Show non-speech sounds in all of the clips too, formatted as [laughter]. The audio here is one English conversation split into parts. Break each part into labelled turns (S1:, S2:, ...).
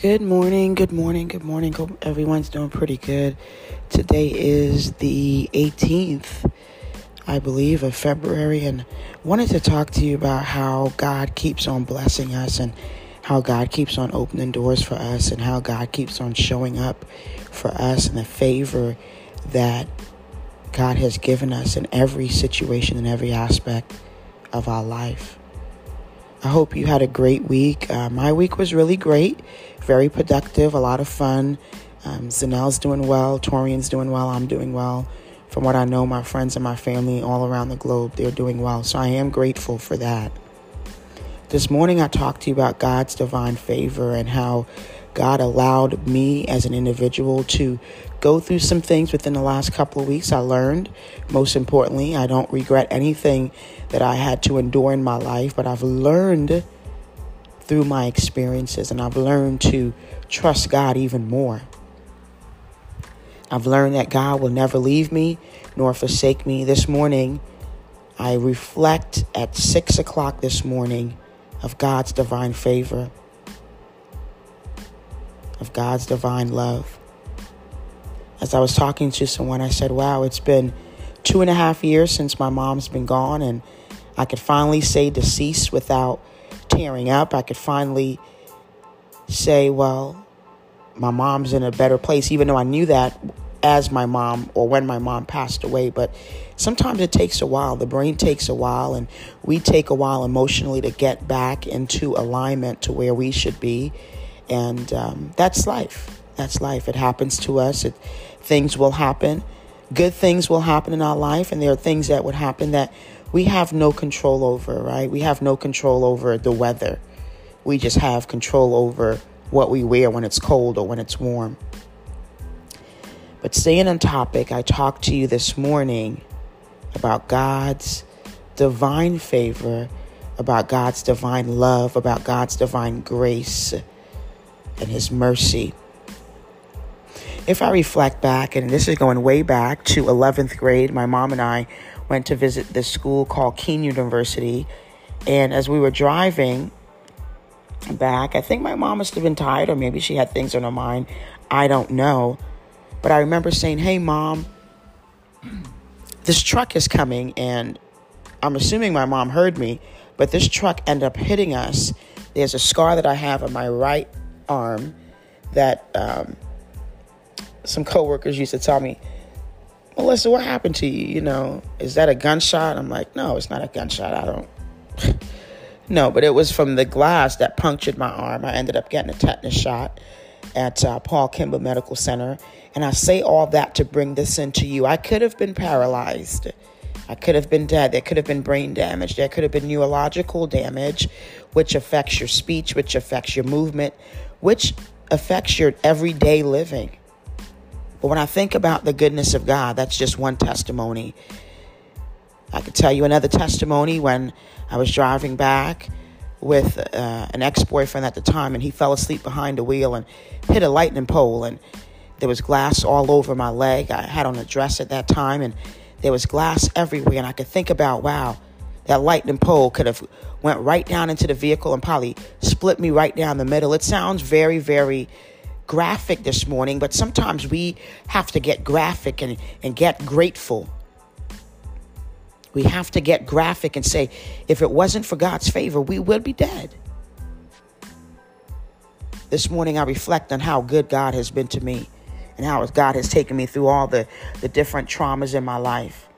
S1: Good morning, good morning, good morning. Hope everyone's doing pretty good. Today is the 18th, I believe, of February, and wanted to talk to you about how God keeps on blessing us and how God keeps on opening doors for us and how God keeps on showing up for us and the favor that God has given us in every situation and every aspect of our life. I hope you had a great week. Uh, my week was really great, very productive, a lot of fun. Um, doing well, Torian's doing well, I'm doing well. From what I know, my friends and my family all around the globe, they're doing well. So I am grateful for that. This morning, I talked to you about God's divine favor and how God allowed me as an individual to go through some things within the last couple of weeks. I learned, most importantly, I don't regret anything that I had to endure in my life, but I've learned through my experiences and I've learned to trust God even more. I've learned that God will never leave me nor forsake me. This morning, I reflect at six o'clock this morning of God's divine favor, of God's divine love as I was talking to someone, I said, Wow, it's been two and a half years since my mom's been gone, and I could finally say deceased without tearing up. I could finally say, Well, my mom's in a better place, even though I knew that as my mom or when my mom passed away. But sometimes it takes a while. The brain takes a while, and we take a while emotionally to get back into alignment to where we should be. And um, that's life. That's life. It happens to us. It, things will happen. Good things will happen in our life, and there are things that would happen that we have no control over, right? We have no control over the weather. We just have control over what we wear when it's cold or when it's warm. But staying on topic, I talked to you this morning about God's divine favor, about God's divine love, about God's divine grace and His mercy if I reflect back, and this is going way back to 11th grade, my mom and I went to visit this school called Kean University. And as we were driving back, I think my mom must have been tired, or maybe she had things on her mind. I don't know. But I remember saying, Hey, mom, this truck is coming. And I'm assuming my mom heard me, but this truck ended up hitting us. There's a scar that I have on my right arm that um, some coworkers used to tell me, Melissa, what happened to you? You know, is that a gunshot? I'm like, no, it's not a gunshot. I don't. [laughs] no, but it was from the glass that punctured my arm. I ended up getting a tetanus shot at uh, Paul Kimball Medical Center. And I say all that to bring this into you. I could have been paralyzed. I could have been dead. There could have been brain damage. There could have been neurological damage, which affects your speech, which affects your movement, which affects your everyday living. But when I think about the goodness of God, that's just one testimony. I could tell you another testimony when I was driving back with uh, an ex boyfriend at the time, and he fell asleep behind the wheel and hit a lightning pole, and there was glass all over my leg. I had on a dress at that time, and there was glass everywhere. And I could think about, wow, that lightning pole could have went right down into the vehicle and probably split me right down the middle. It sounds very, very graphic this morning, but sometimes we have to get graphic and, and get grateful. We have to get graphic and say, if it wasn't for God's favor, we would be dead. This morning, I reflect on how good God has been to me and how God has taken me through all the, the different traumas in my life.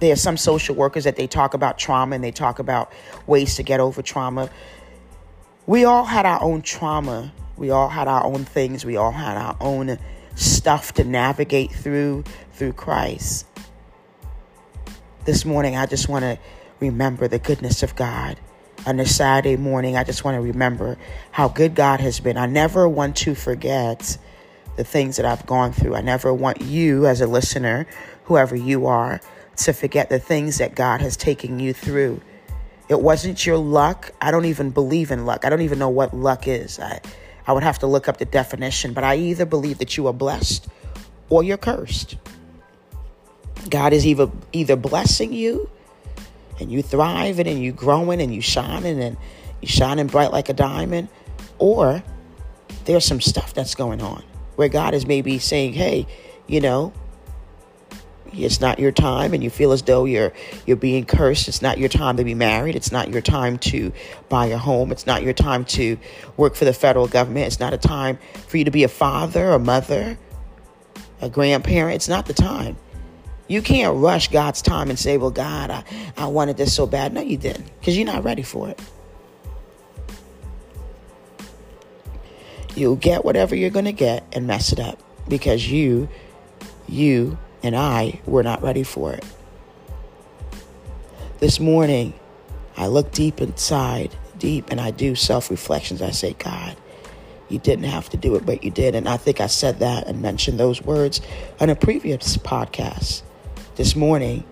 S1: There are some social workers that they talk about trauma and they talk about ways to get over trauma. We all had our own trauma we all had our own things. We all had our own stuff to navigate through through Christ. This morning, I just want to remember the goodness of God. On this Saturday morning, I just want to remember how good God has been. I never want to forget the things that I've gone through. I never want you, as a listener, whoever you are, to forget the things that God has taken you through. It wasn't your luck. I don't even believe in luck. I don't even know what luck is. I, I would have to look up the definition, but I either believe that you are blessed or you're cursed. God is either either blessing you and you thriving and you growing and you shining and you shining bright like a diamond, or there's some stuff that's going on where God is maybe saying, hey, you know, it's not your time and you feel as though you're you're being cursed. It's not your time to be married. It's not your time to buy a home. It's not your time to work for the federal government. It's not a time for you to be a father a mother a grandparent. It's not the time. You can't rush god's time and say well god i, I wanted this so bad. No you didn't because you're not ready for it. You'll get whatever you're going to get and mess it up because you you and I were not ready for it. This morning, I look deep inside, deep, and I do self reflections. I say, God, you didn't have to do it, but you did. And I think I said that and mentioned those words on a previous podcast. This morning,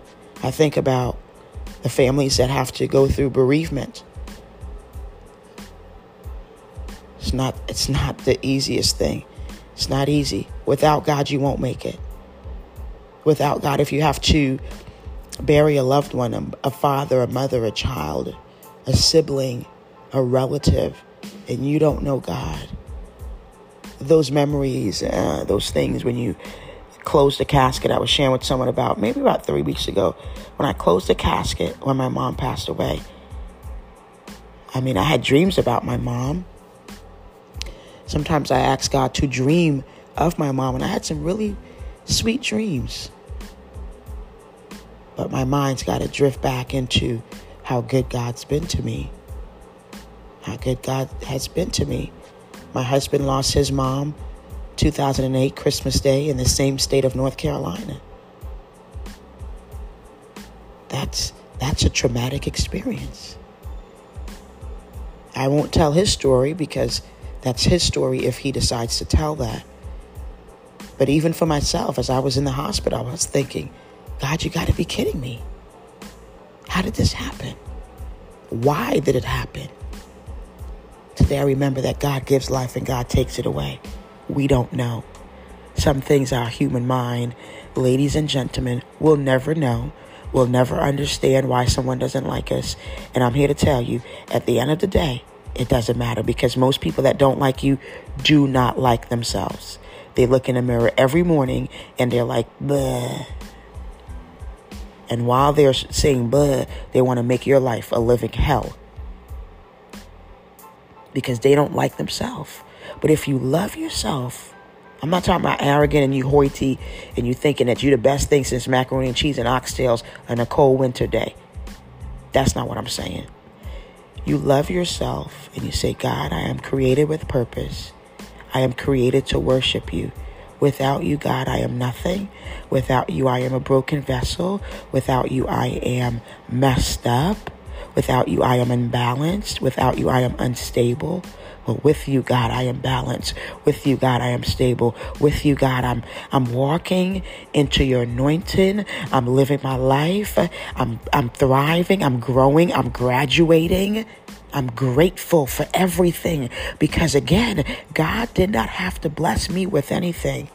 S1: I think about the families that have to go through bereavement. It's not it's not the easiest thing. It's not easy. Without God you won't make it without God, if you have to bury a loved one, a, father, a mother, a child, a sibling, a relative, and you don't know God, those memories, uh, those things when you closed the casket, I was sharing with someone about maybe about three weeks ago when I closed the casket when my mom passed away. I mean, I had dreams about my mom. Sometimes I ask God to dream of my mom, and I had some really sweet dreams. But my mind's got to drift back into how good God's been to me. How good God has been to me. My husband lost his mom 2008 Christmas Day in the same state of North Carolina. That's that's a traumatic experience. I won't tell his story because that's his story if he decides to tell that. But even for myself, as I was in the hospital, I was thinking, God, you got to be kidding me. How did this happen? Why did it happen? Today I remember that God gives life and God takes it away. We don't know. Some things our human mind, ladies and gentlemen, will never know. We'll never understand why someone doesn't like us. And I'm here to tell you, at the end of the day, it doesn't matter because most people that don't like you do not like themselves. They look in the mirror every morning and they're like, bleh. And while they're saying bleh, they want to make your life a living hell because they don't like themselves. But if you love yourself, I'm not talking about arrogant and you hoity and you thinking that you're the best thing since macaroni and cheese and oxtails on a cold winter day. That's not what I'm saying. You love yourself and you say, God, I am created with purpose. I am created to worship you. Without you, God, I am nothing. Without you, I am a broken vessel. Without you, I am messed up. Without you, I am unbalanced. Without you, I am unstable. But with you, God, I am balanced. With you, God, I am stable. With you, God, I'm I'm walking into your anointing. I'm living my life. I'm I'm thriving. I'm growing. I'm graduating. I'm grateful for everything because, again, God did not have to bless me with anything.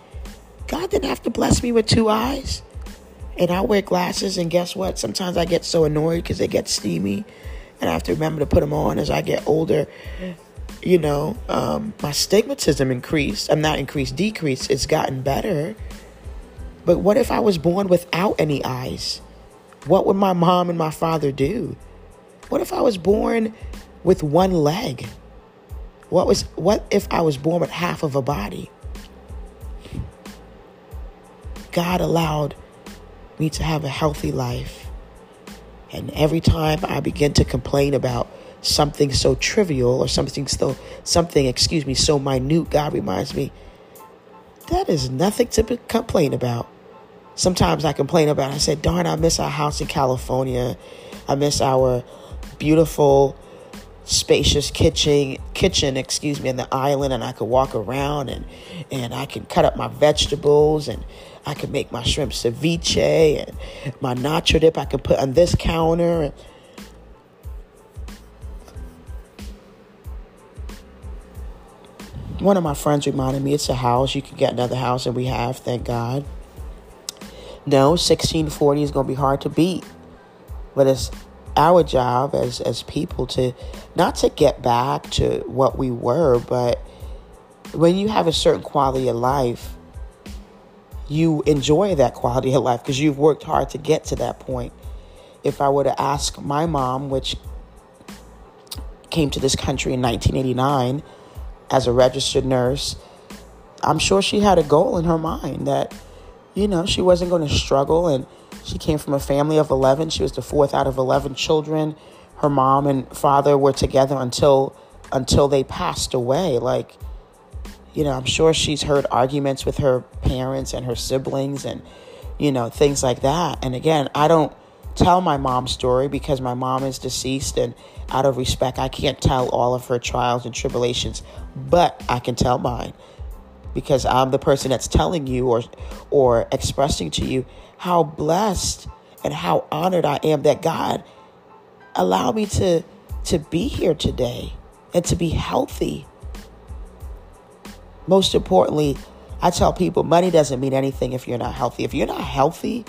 S1: God didn't have to bless me with two eyes. And I wear glasses, and guess what? Sometimes I get so annoyed because they get steamy, and I have to remember to put them on as I get older. You know, um, my stigmatism increased. I'm not increased, decreased. It's gotten better. But what if I was born without any eyes? What would my mom and my father do? What if I was born with one leg? What was what if I was born with half of a body? God allowed me to have a healthy life. And every time I begin to complain about something so trivial or something so something, excuse me, so minute, God reminds me that is nothing to complain about. Sometimes I complain about. I said, "Darn, I miss our house in California. I miss our beautiful spacious kitchen kitchen excuse me in the island and I could walk around and and I can cut up my vegetables and I can make my shrimp ceviche and my nacho dip I can put on this counter one of my friends reminded me it's a house. You can get another house and we have thank God. No 1640 is going to be hard to beat but it's our job as as people to not to get back to what we were, but when you have a certain quality of life, you enjoy that quality of life because you've worked hard to get to that point. If I were to ask my mom, which came to this country in 1989 as a registered nurse, I'm sure she had a goal in her mind that, you know, she wasn't going to struggle. And she came from a family of 11. She was the fourth out of 11 children. Her mom and father were together until until they passed away. Like, you know, I'm sure she's heard arguments with her parents and her siblings and, you know, things like that. And again, I don't tell my mom's story because my mom is deceased and out of respect, I can't tell all of her trials and tribulations, but I can tell mine because I'm the person that's telling you or or expressing to you how blessed and how honored I am that God allowed me to to be here today and to be healthy. Most importantly, I tell people money doesn't mean anything if you're not healthy. If you're not healthy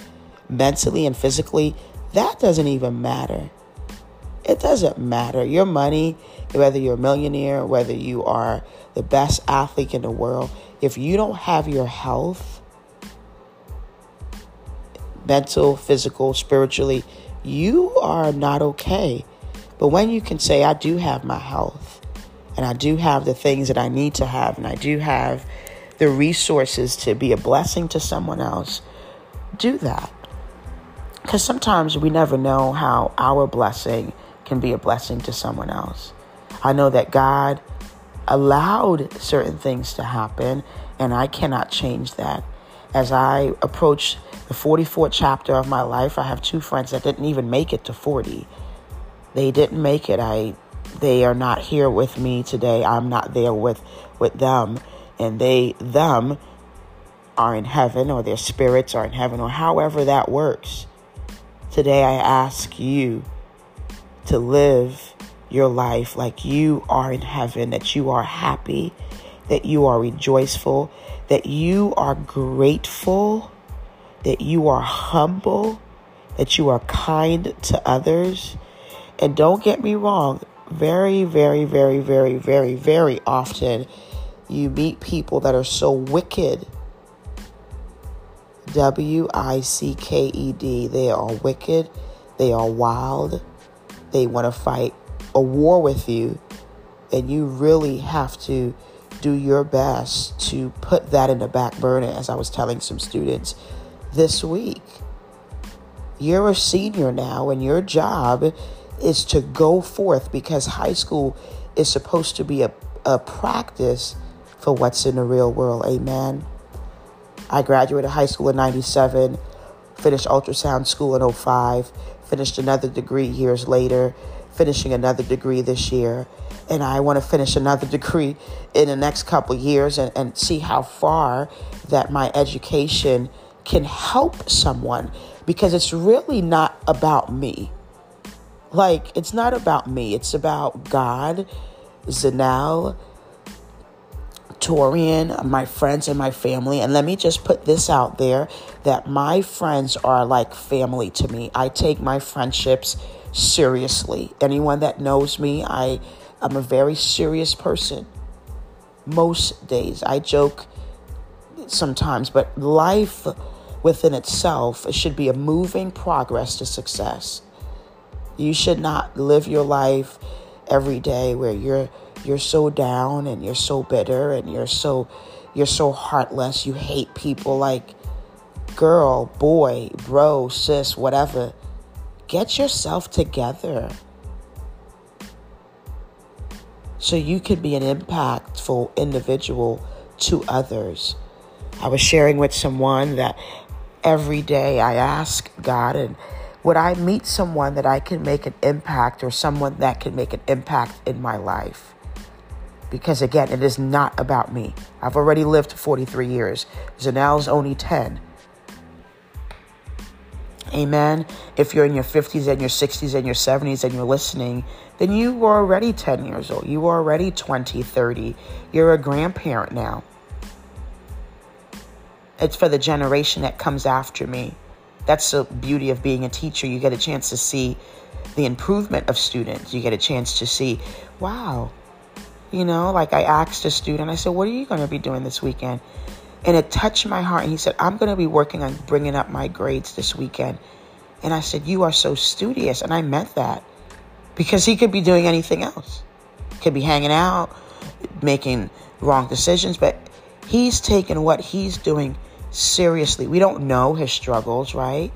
S1: mentally and physically, that doesn't even matter. It doesn't matter. Your money, whether you're a millionaire, whether you are the best athlete in the world, if you don't have your health, mental, physical, spiritually, you are not okay. But when you can say, I do have my health, and I do have the things that I need to have, and I do have the resources to be a blessing to someone else, do that. Because sometimes we never know how our blessing can be a blessing to someone else. I know that God allowed certain things to happen, and I cannot change that. As I approach the 44th chapter of my life, I have two friends that didn't even make it to 40. They didn't make it. I they are not here with me today. I'm not there with with them and they them are in heaven or their spirits are in heaven or however that works. Today I ask you to live your life like you are in heaven, that you are happy, that you are rejoiceful, that you are grateful, that you are humble, that you are kind to others. And don't get me wrong, very, very, very, very, very, very often you meet people that are so wicked W I C K E D. They are wicked. They are wild. They want to fight a war with you. And you really have to do your best to put that in the back burner, as I was telling some students this week. You're a senior now, and your job is to go forth because high school is supposed to be a, a practice for what's in the real world. Amen. I graduated high school in 97, finished ultrasound school in 05, finished another degree years later, finishing another degree this year. And I want to finish another [laughs] degree in the next couple years and, and see how far that my education can help someone because it's really not about me. Like, it's not about me, it's about God, Zanel, Torian, my friends and my family. And let me just put this out there that my friends are like family to me. I take my friendships seriously. Anyone that knows me, I am a very serious person. Most days I joke sometimes, but life within itself it should be a moving progress to success. You should not live your life every day where you're you're so down and you're so bitter and you're so you're so heartless you hate people like girl boy bro sis whatever get yourself together so you can be an impactful individual to others i was sharing with someone that every day i ask god and would i meet someone that i can make an impact or someone that can make an impact in my life because again, it is not about me. I've already lived 43 years. Zanel's only 10. Amen. If you're in your 50s and your 60s and your 70s and you're listening, then you were already 10 years old. You were already 20, 30. You're a grandparent now. It's for the generation that comes after me. That's the beauty of being a teacher. You get a chance to see the improvement of students. You get a chance to see, wow, You know, like I asked a student, I said, What are you going to be doing this weekend? And it touched my heart. And he said, I'm going to be working on bringing up my grades this weekend. And I said, You are so studious. And I meant that because he could be doing anything else. Could be hanging out, making wrong decisions, but he's taken what he's doing seriously. We don't know his struggles, right?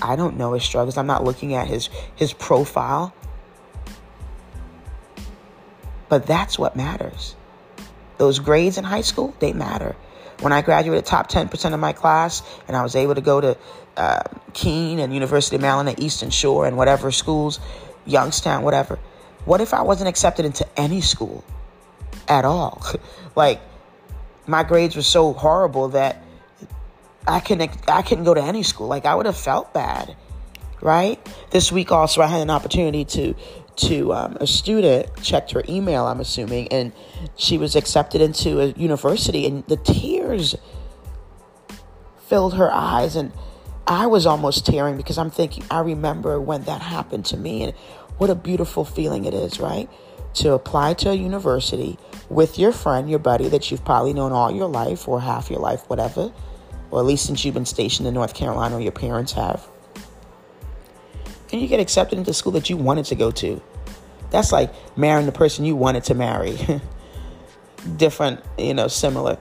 S1: I don't know his struggles. I'm not looking at his his profile. But that's what matters. Those grades in high school, they matter. When I graduated top 10% of my class and I was able to go to uh, Kean and University of Maryland at Eastern Shore and whatever schools, Youngstown, whatever. What if I wasn't accepted into any school at all? [laughs] like, my grades were so horrible that I couldn't I couldn't go to any school. Like I would have felt bad, right? This week also I had an opportunity to to um, a student checked her email. I'm assuming, and she was accepted into a university, and the tears filled her eyes, and I was almost tearing because I'm thinking I remember when that happened to me, and what a beautiful feeling it is, right? To apply to a university with your friend, your buddy that you've probably known all your life or half your life, whatever or at least since you've been stationed in North Carolina or your parents have. And you get accepted into school that you wanted to go to. That's like marrying the person you wanted to marry. [laughs] Different, you know, similar.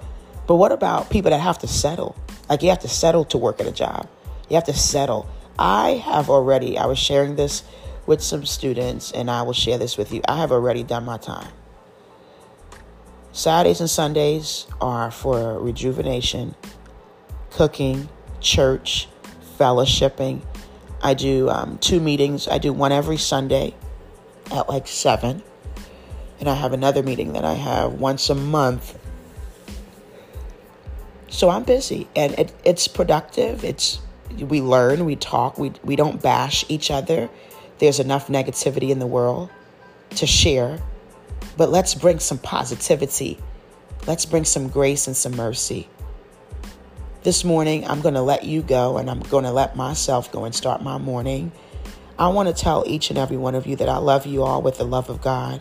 S1: But what about people that have to settle? Like you have to settle to work at a job. You have to settle. I have already, I was sharing this with some students, and I will share this with you. I have already done my time. Saturdays and Sundays are for rejuvenation cooking, church, fellowshipping. I do um, two meetings. I do one every Sunday at like 7. And I have another meeting that I have once a month. So I'm busy and it, it's productive. It's we learn, we talk, we, we don't bash each other. There's enough negativity in the world to share. But let's bring some positivity. Let's bring some grace and some mercy. This morning, I'm going to let you go and I'm going to let myself go and start my morning. I want to tell each and every one of you that I love you all with the love of God.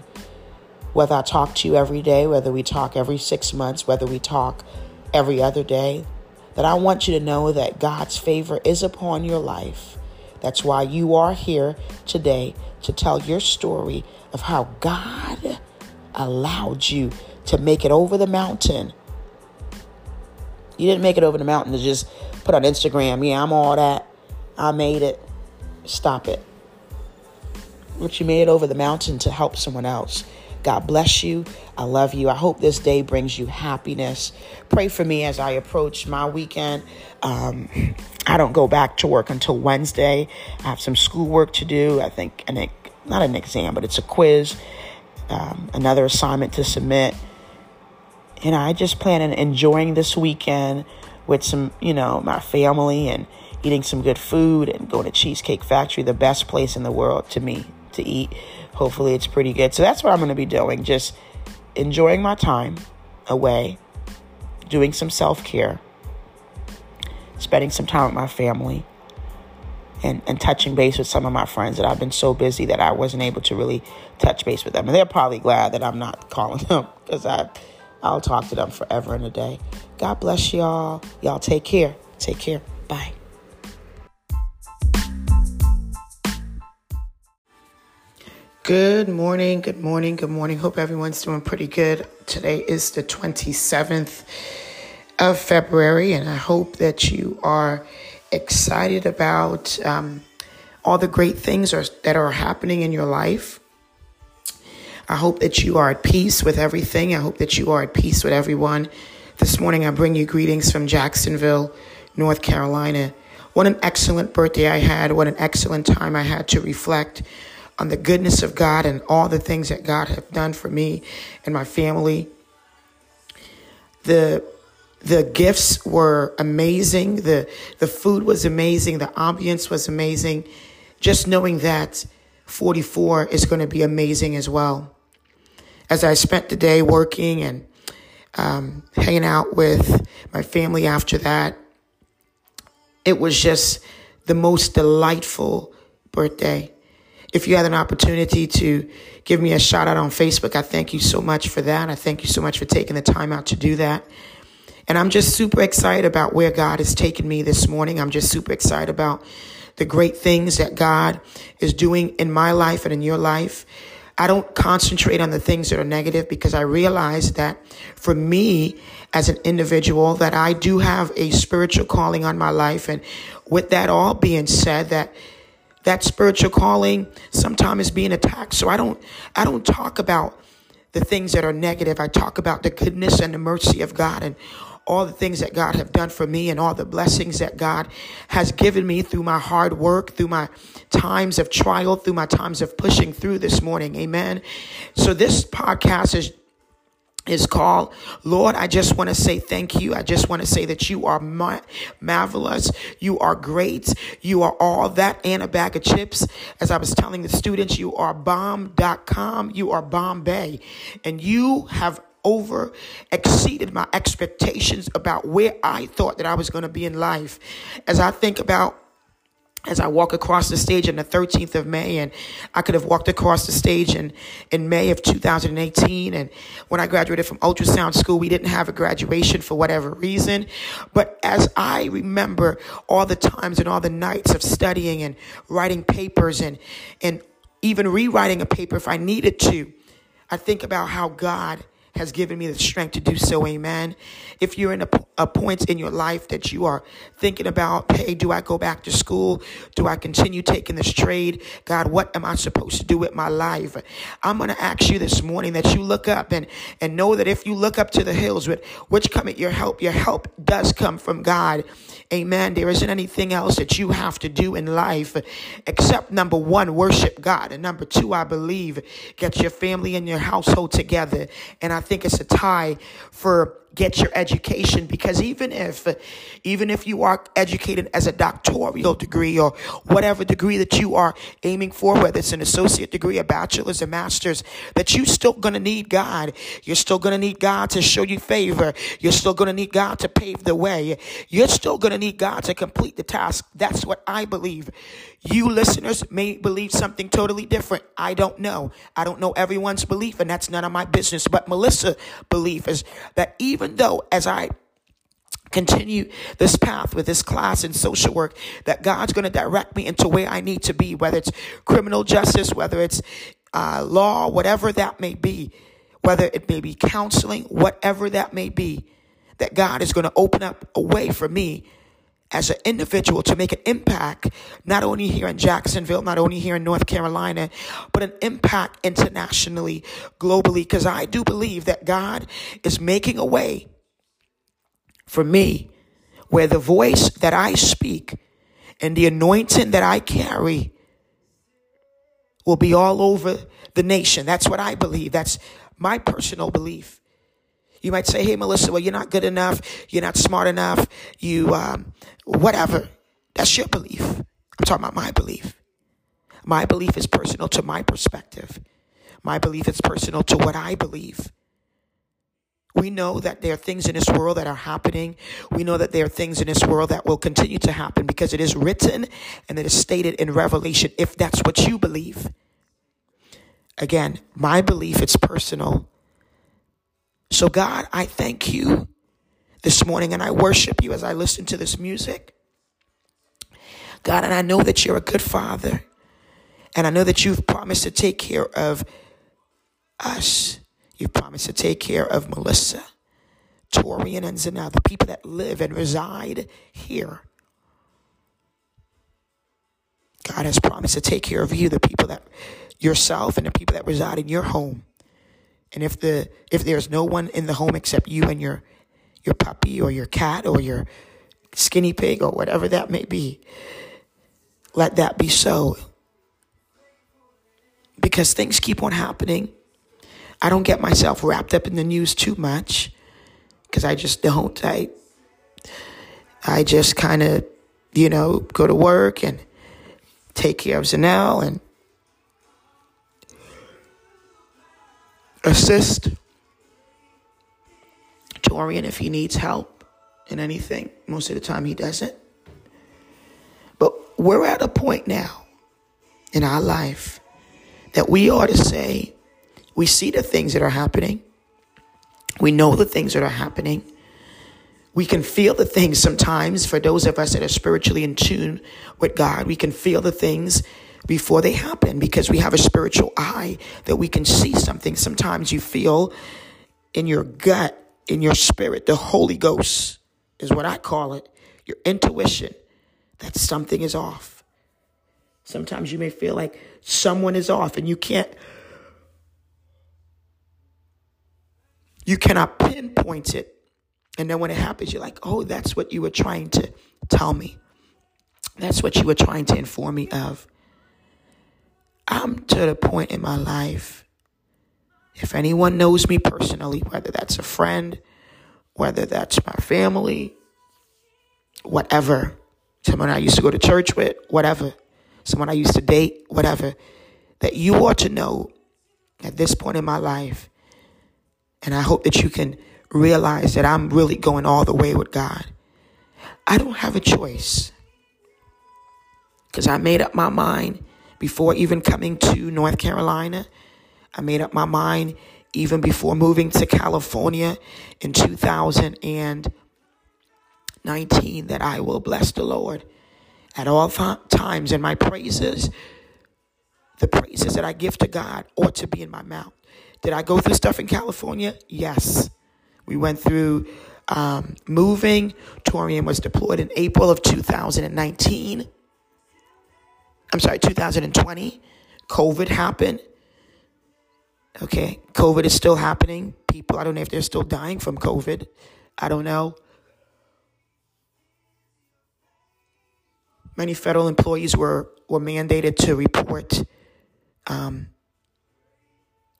S1: Whether I talk to you every day, whether we talk every six months, whether we talk every other day, that I want you to know that God's favor is upon your life. That's why you are here today to tell your story of how God allowed you to make it over the mountain you didn't make it over the mountain to just put on Instagram, yeah, I'm all that. I made it. Stop it. But you made it over the mountain to help someone else. God bless you. I love you. I hope this day brings you happiness. Pray for me as I approach my weekend. Um, I don't go back to work until Wednesday. I have some schoolwork to do. I think, an, not an exam, but it's a quiz, um, another assignment to submit and I just plan on enjoying this weekend with some, you know, my family and eating some good food and going to Cheesecake Factory, the best place in the world to me to eat. Hopefully, it's pretty good. So that's what I'm going to be doing. Just enjoying my time away, doing some self care, spending some time with my family, and, and touching base with some of my friends that I've been so busy that I wasn't able to really touch base with them. And they're probably glad that I'm not calling [laughs] them because I I'll talk to them forever and a day. God bless y'all. Y'all take care. Take care. Bye. Good morning, good morning, good morning. Hope everyone's doing pretty good. Today is the 27th of February, and I hope that you are excited about um, all the great things are, that are happening in your life. I hope that you are at peace with everything. I hope that you are at peace with everyone. This morning, I bring you greetings from Jacksonville, North Carolina. What an excellent birthday I had. What an excellent time I had to reflect on the goodness of God and all the things that God has done for me and my family. The the gifts were amazing. The the food was amazing. The ambience was amazing. Just knowing that 44 is going to be amazing as well as I spent the day working and um, hanging out with my family after that, it was just the most delightful birthday. if you had an opportunity to give me a shout out on Facebook, I thank you so much for that. I thank you so much for taking the time out to do that. And I'm just super excited about where God has taken me this morning. I'm just super excited about the great things that God is doing in my life and in your life. I don't concentrate on the things that are negative because I realize that for me as an individual that I do have a spiritual calling on my life and with that all being said that that spiritual calling sometimes is being attacked. So I don't I don't talk about the things that are negative. I talk about the goodness and the mercy of God and all the things that God have done for me and all the blessings that God has given me through my hard work, through my times of trial, through my times of pushing through this morning. Amen. So this podcast is is called Lord, I just want to say thank you. I just want to say that you are ma- marvelous. You are great. You are all that and a bag of chips. As I was telling the students, you are bomb.com. You are Bombay. And you have over exceeded my expectations about where I thought that I was going to be in life. As I think about as I walk across the stage on the 13th of May, and I could have walked across the stage in, in May of 2018. And when I graduated from ultrasound school, we didn't have a graduation for whatever reason. But as I remember all the times and all the nights of studying and writing papers and, and even rewriting a paper if I needed to, I think about how God has given me the strength to do so. Amen. If you're in a, a point in your life that you are thinking about, hey, do I go back to school? Do I continue taking this trade? God, what am I supposed to do with my life? I'm going to ask you this morning that you look up and, and know that if you look up to the hills with which come at your help, your help does come from God. Amen. There isn't anything else that you have to do in life except number one, worship God. And number two, I believe, get your family and your household together. And I think it's a tie for get your education because even if even if you are educated as a doctoral degree or whatever degree that you are aiming for whether it's an associate degree a bachelor's a master's that you're still going to need god. You're still going to need god to show you favor. You're still going to need god to pave the way. You're still going to need god to complete the task. That's what i believe. You listeners may believe something totally different. I don't know. I don't know everyone's belief and that's none of my business. But melissa belief is that even even though as I continue this path with this class in social work that God's going to direct me into where I need to be, whether it's criminal justice, whether it's uh, law, whatever that may be, whether it may be counseling, whatever that may be, that God is going to open up a way for me as an individual to make an impact, not only here in Jacksonville, not only here in North Carolina, but an impact internationally, globally, because I do believe that God is making a way for me where the voice that I speak and the anointing that I carry will be all over the nation. That's what I believe. That's my personal belief. You might say, hey, Melissa, well, you're not good enough. You're not smart enough. You, um, whatever. That's your belief. I'm talking about my belief. My belief is personal to my perspective. My belief is personal to what I believe. We know that there are things in this world that are happening. We know that there are things in this world that will continue to happen because it is written and it is stated in Revelation if that's what you believe. Again, my belief it's personal. So, God, I thank you this morning and I worship you as I listen to this music. God, and I know that you're a good father. And I know that you've promised to take care of us. You've promised to take care of Melissa, Torian, and Zanelle, the people that live and reside here. God has promised to take care of you, the people that yourself and the people that reside in your home. And if the if there's no one in the home except you and your your puppy or your cat or your skinny pig or whatever that may be, let that be so. Because things keep on happening. I don't get myself wrapped up in the news too much because I just don't. I I just kind of, you know, go to work and take care of Zanelle and assist Torian if he needs help in anything. Most of the time he doesn't. But we're at a point now in our life that we ought to say, we see the things that are happening. We know the things that are happening. We can feel the things sometimes for those of us that are spiritually in tune with God. We can feel the things before they happen because we have a spiritual eye that we can see something. Sometimes you feel in your gut, in your spirit, the Holy Ghost is what I call it, your intuition that something is off. Sometimes you may feel like someone is off and you can't you cannot pinpoint it. And then when it happens, you're like, oh, that's what you were trying to tell me. That's what you were trying to inform me of. I'm to the point in my life, if anyone knows me personally, whether that's a friend, whether that's my family, whatever, someone I used to go to church with, whatever, someone I used to date, whatever, that you ought to know at this point in my life, and I hope that you can realize that I'm really going all the way with God. I don't have a choice because I made up my mind before even coming to North Carolina. I made up my mind even before moving to California in 2019 that I will bless the Lord at all th- times. in my praises, the praises that I give to God, ought to be in my mouth. Did I go through stuff in California? Yes. We went through um, moving. Torian was deployed in April of 2019. I'm sorry, 2020. COVID happened. Okay, COVID is still happening. People, I don't know if they're still dying from COVID. I don't know. Many federal employees were, were mandated to report um,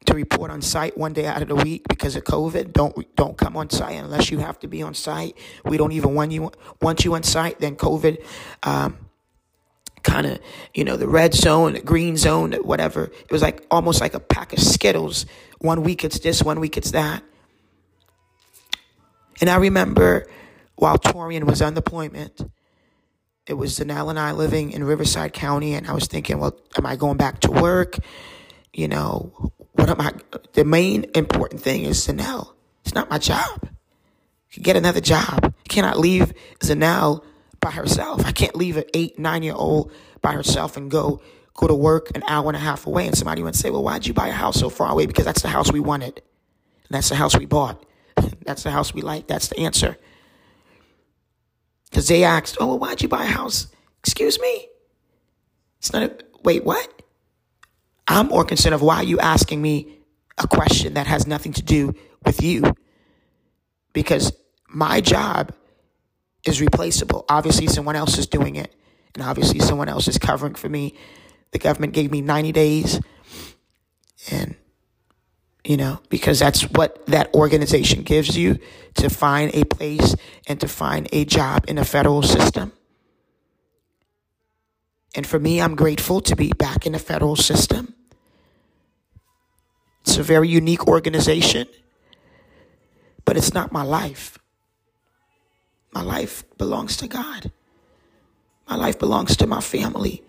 S1: to report on site one day out of the week because of COVID. Don't don't come on site unless you have to be on site. We don't even want you want you on site. Then COVID. Um, kind of, you know, the red zone, the green zone, whatever. It was like almost like a pack of Skittles. One week it's this, one week it's that. And I remember while Torian was on deployment, it was Zanelle and I living in Riverside County, and I was thinking, well, am I going back to work? You know, what am I? The main important thing is Zanelle. It's not my job. Get another job. I cannot leave Zanelle by herself. I can't leave an eight, nine year old by herself and go go to work an hour and a half away. And somebody would say, Well, why'd you buy a house so far away? Because that's the house we wanted. And that's the house we bought. [laughs] that's the house we like. That's the answer. Because they asked, Oh, well, why'd you buy a house? Excuse me? It's not a wait, what? I'm more concerned of why are you asking me a question that has nothing to do with you? Because my job is replaceable. Obviously, someone else is doing it, and obviously, someone else is covering for me. The government gave me 90 days, and you know, because that's what that organization gives you to find a place and to find a job in the federal system. And for me, I'm grateful to be back in the federal system. It's a very unique organization, but it's not my life. My life belongs to God. My life belongs to my family.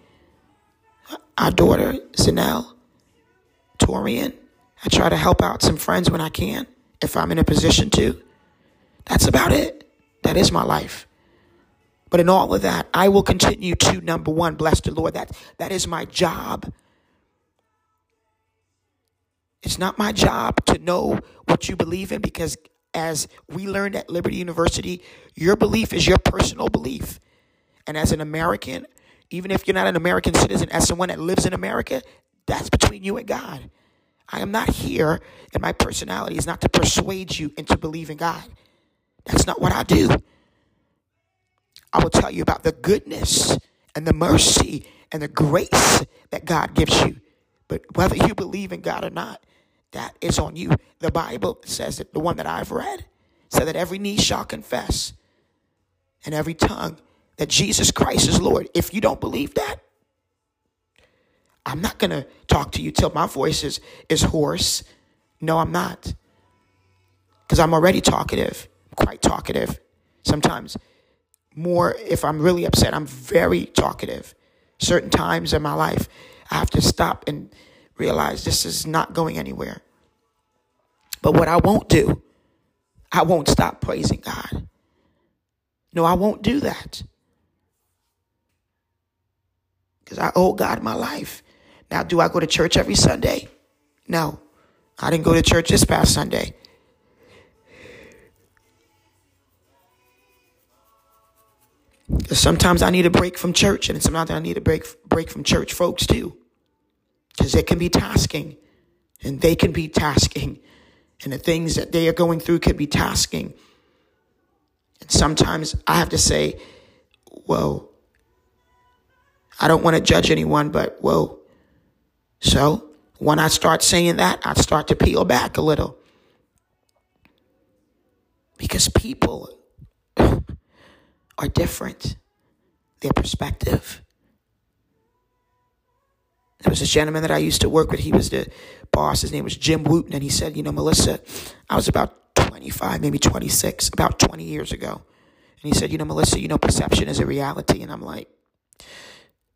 S1: Our daughter, Zanelle, Torian. I try to help out some friends when I can, if I'm in a position to. That's about it. That is my life. But in all of that, I will continue to number one, bless the Lord. That that is my job. It's not my job to know what you believe in because as we learned at Liberty University, your belief is your personal belief. And as an American, even if you're not an American citizen, as someone that lives in America, that's between you and God. I am not here, and my personality is not to persuade you into believing God. That's not what I do. I will tell you about the goodness and the mercy and the grace that God gives you. But whether you believe in God or not, that is on you. The Bible says that the one that I've read said that every knee shall confess and every tongue that Jesus Christ is Lord. If you don't believe that, I'm not going to talk to you till my voice is, is hoarse. No, I'm not. Because I'm already talkative, quite talkative. Sometimes more, if I'm really upset, I'm very talkative. Certain times in my life, I have to stop and realize this is not going anywhere. But what I won't do, I won't stop praising God. No, I won't do that. Because I owe God my life. Now, do I go to church every Sunday? No. I didn't go to church this past Sunday. Sometimes I need a break from church, and sometimes I need a break break from church folks too, because it can be tasking, and they can be tasking, and the things that they are going through can be tasking. And sometimes I have to say, "Whoa." I don't want to judge anyone, but whoa. So when I start saying that, I start to peel back a little. Because people [laughs] are different, their perspective. There was a gentleman that I used to work with. He was the boss. His name was Jim Wooten. And he said, You know, Melissa, I was about 25, maybe 26, about 20 years ago. And he said, You know, Melissa, you know, perception is a reality. And I'm like,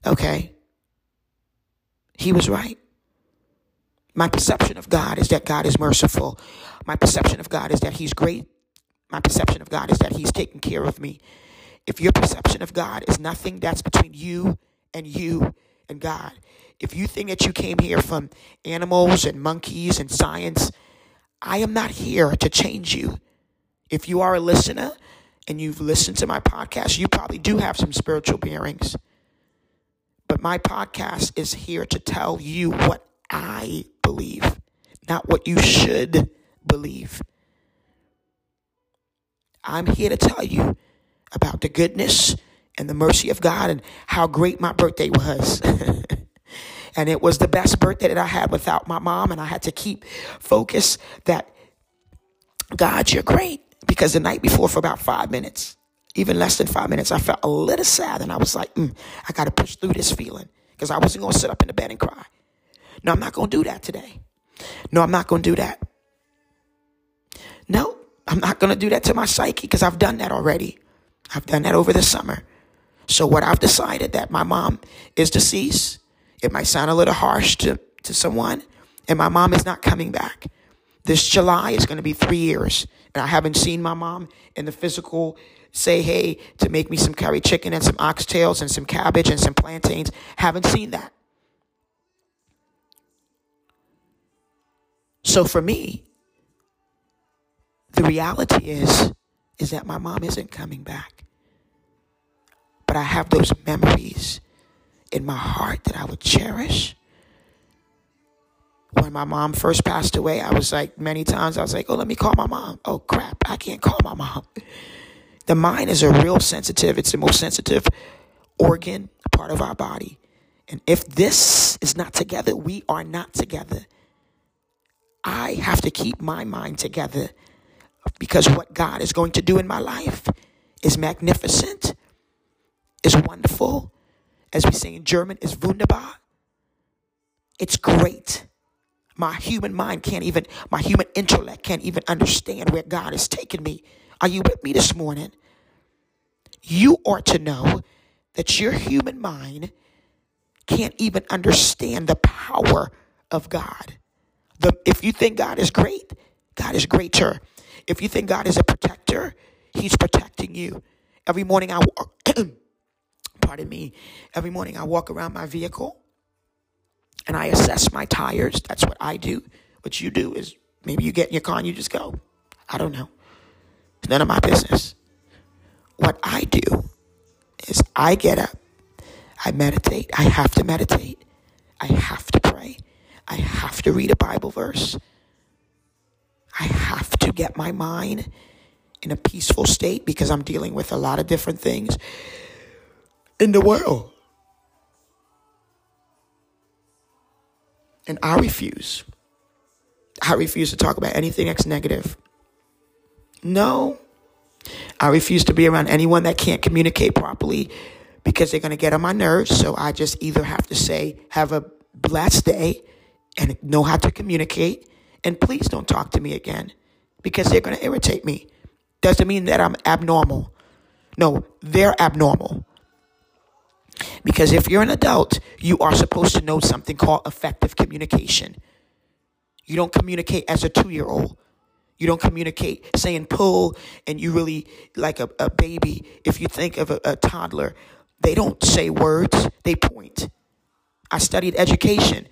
S1: Okay. He was right. My perception of God is that God is merciful. My perception of God is that He's great. My perception of God is that He's taking care of me. If your perception of God is nothing, that's between you and you and God. If you think that you came here from animals and monkeys and science, I am not here to change you. If you are a listener and you've listened to my podcast, you probably do have some spiritual bearings. But my podcast is here to tell you what I believe, not what you should believe. I'm here to tell you about the goodness and the mercy of God and how great my birthday was. [laughs] and it was the best birthday that I had without my mom. And I had to keep focus that God, you're great. Because the night before, for about five minutes, even less than five minutes, I felt a little sad. And I was like, mm, I got to push through this feeling because I wasn't going to sit up in the bed and cry. No, I'm not going to do that today. No, I'm not going to do that. No, I'm not going to do that to my psyche because I've done that already. I've done that over the summer. So what I've decided that my mom is deceased. It might sound a little harsh to, to someone, and my mom is not coming back. This July is going to be three years, and I haven't seen my mom in the physical say hey to make me some curry chicken and some oxtails and some cabbage and some plantains. Haven't seen that. So for me, the reality is is that my mom isn't coming back. But I have those memories in my heart that I would cherish. When my mom first passed away, I was like, many times, I was like, oh, let me call my mom. Oh, crap, I can't call my mom. [laughs] The mind is a real sensitive, it's the most sensitive organ, part of our body. And if this is not together, we are not together. I have to keep my mind together because what God is going to do in my life is magnificent, is wonderful. As we say in German, is wunderbar. It's great. My human mind can't even, my human intellect can't even understand where God has taken me. Are you with me this morning? You ought to know that your human mind can't even understand the power of God. The, if you think God is great, God is greater. If you think God is a protector, He's protecting you. Every morning I walk, [clears throat] pardon me, every morning I walk around my vehicle and I assess my tires. That's what I do. What you do is maybe you get in your car and you just go. I don't know. It's none of my business. What I do is I get up, I meditate. I have to meditate. I have to pray. I have to read a Bible verse. I have to get my mind in a peaceful state because I'm dealing with a lot of different things in the world. And I refuse. I refuse to talk about anything that's negative. No. I refuse to be around anyone that can't communicate properly because they're going to get on my nerves. So I just either have to say, have a blessed day and know how to communicate. And please don't talk to me again because they're going to irritate me. Doesn't mean that I'm abnormal. No, they're abnormal. Because if you're an adult, you are supposed to know something called effective communication. You don't communicate as a two year old. You don't communicate saying pull and you really like a, a baby. If you think of a, a toddler, they don't say words, they point. I studied education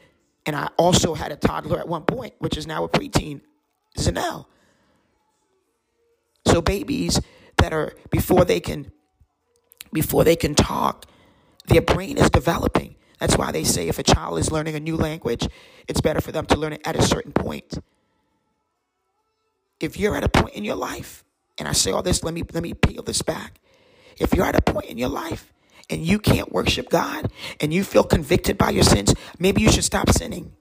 S1: and I also had a toddler at one point, which is now a preteen, Zanelle. So babies that are before they can before they can talk, their brain is developing. That's why they say if a child is learning a new language, it's better for them to learn it at a certain point. If you're at a point in your life, and I say all this, let me let me peel this back. If you're at a point in your life and you can't worship God and you feel convicted by your sins, maybe you should stop sinning.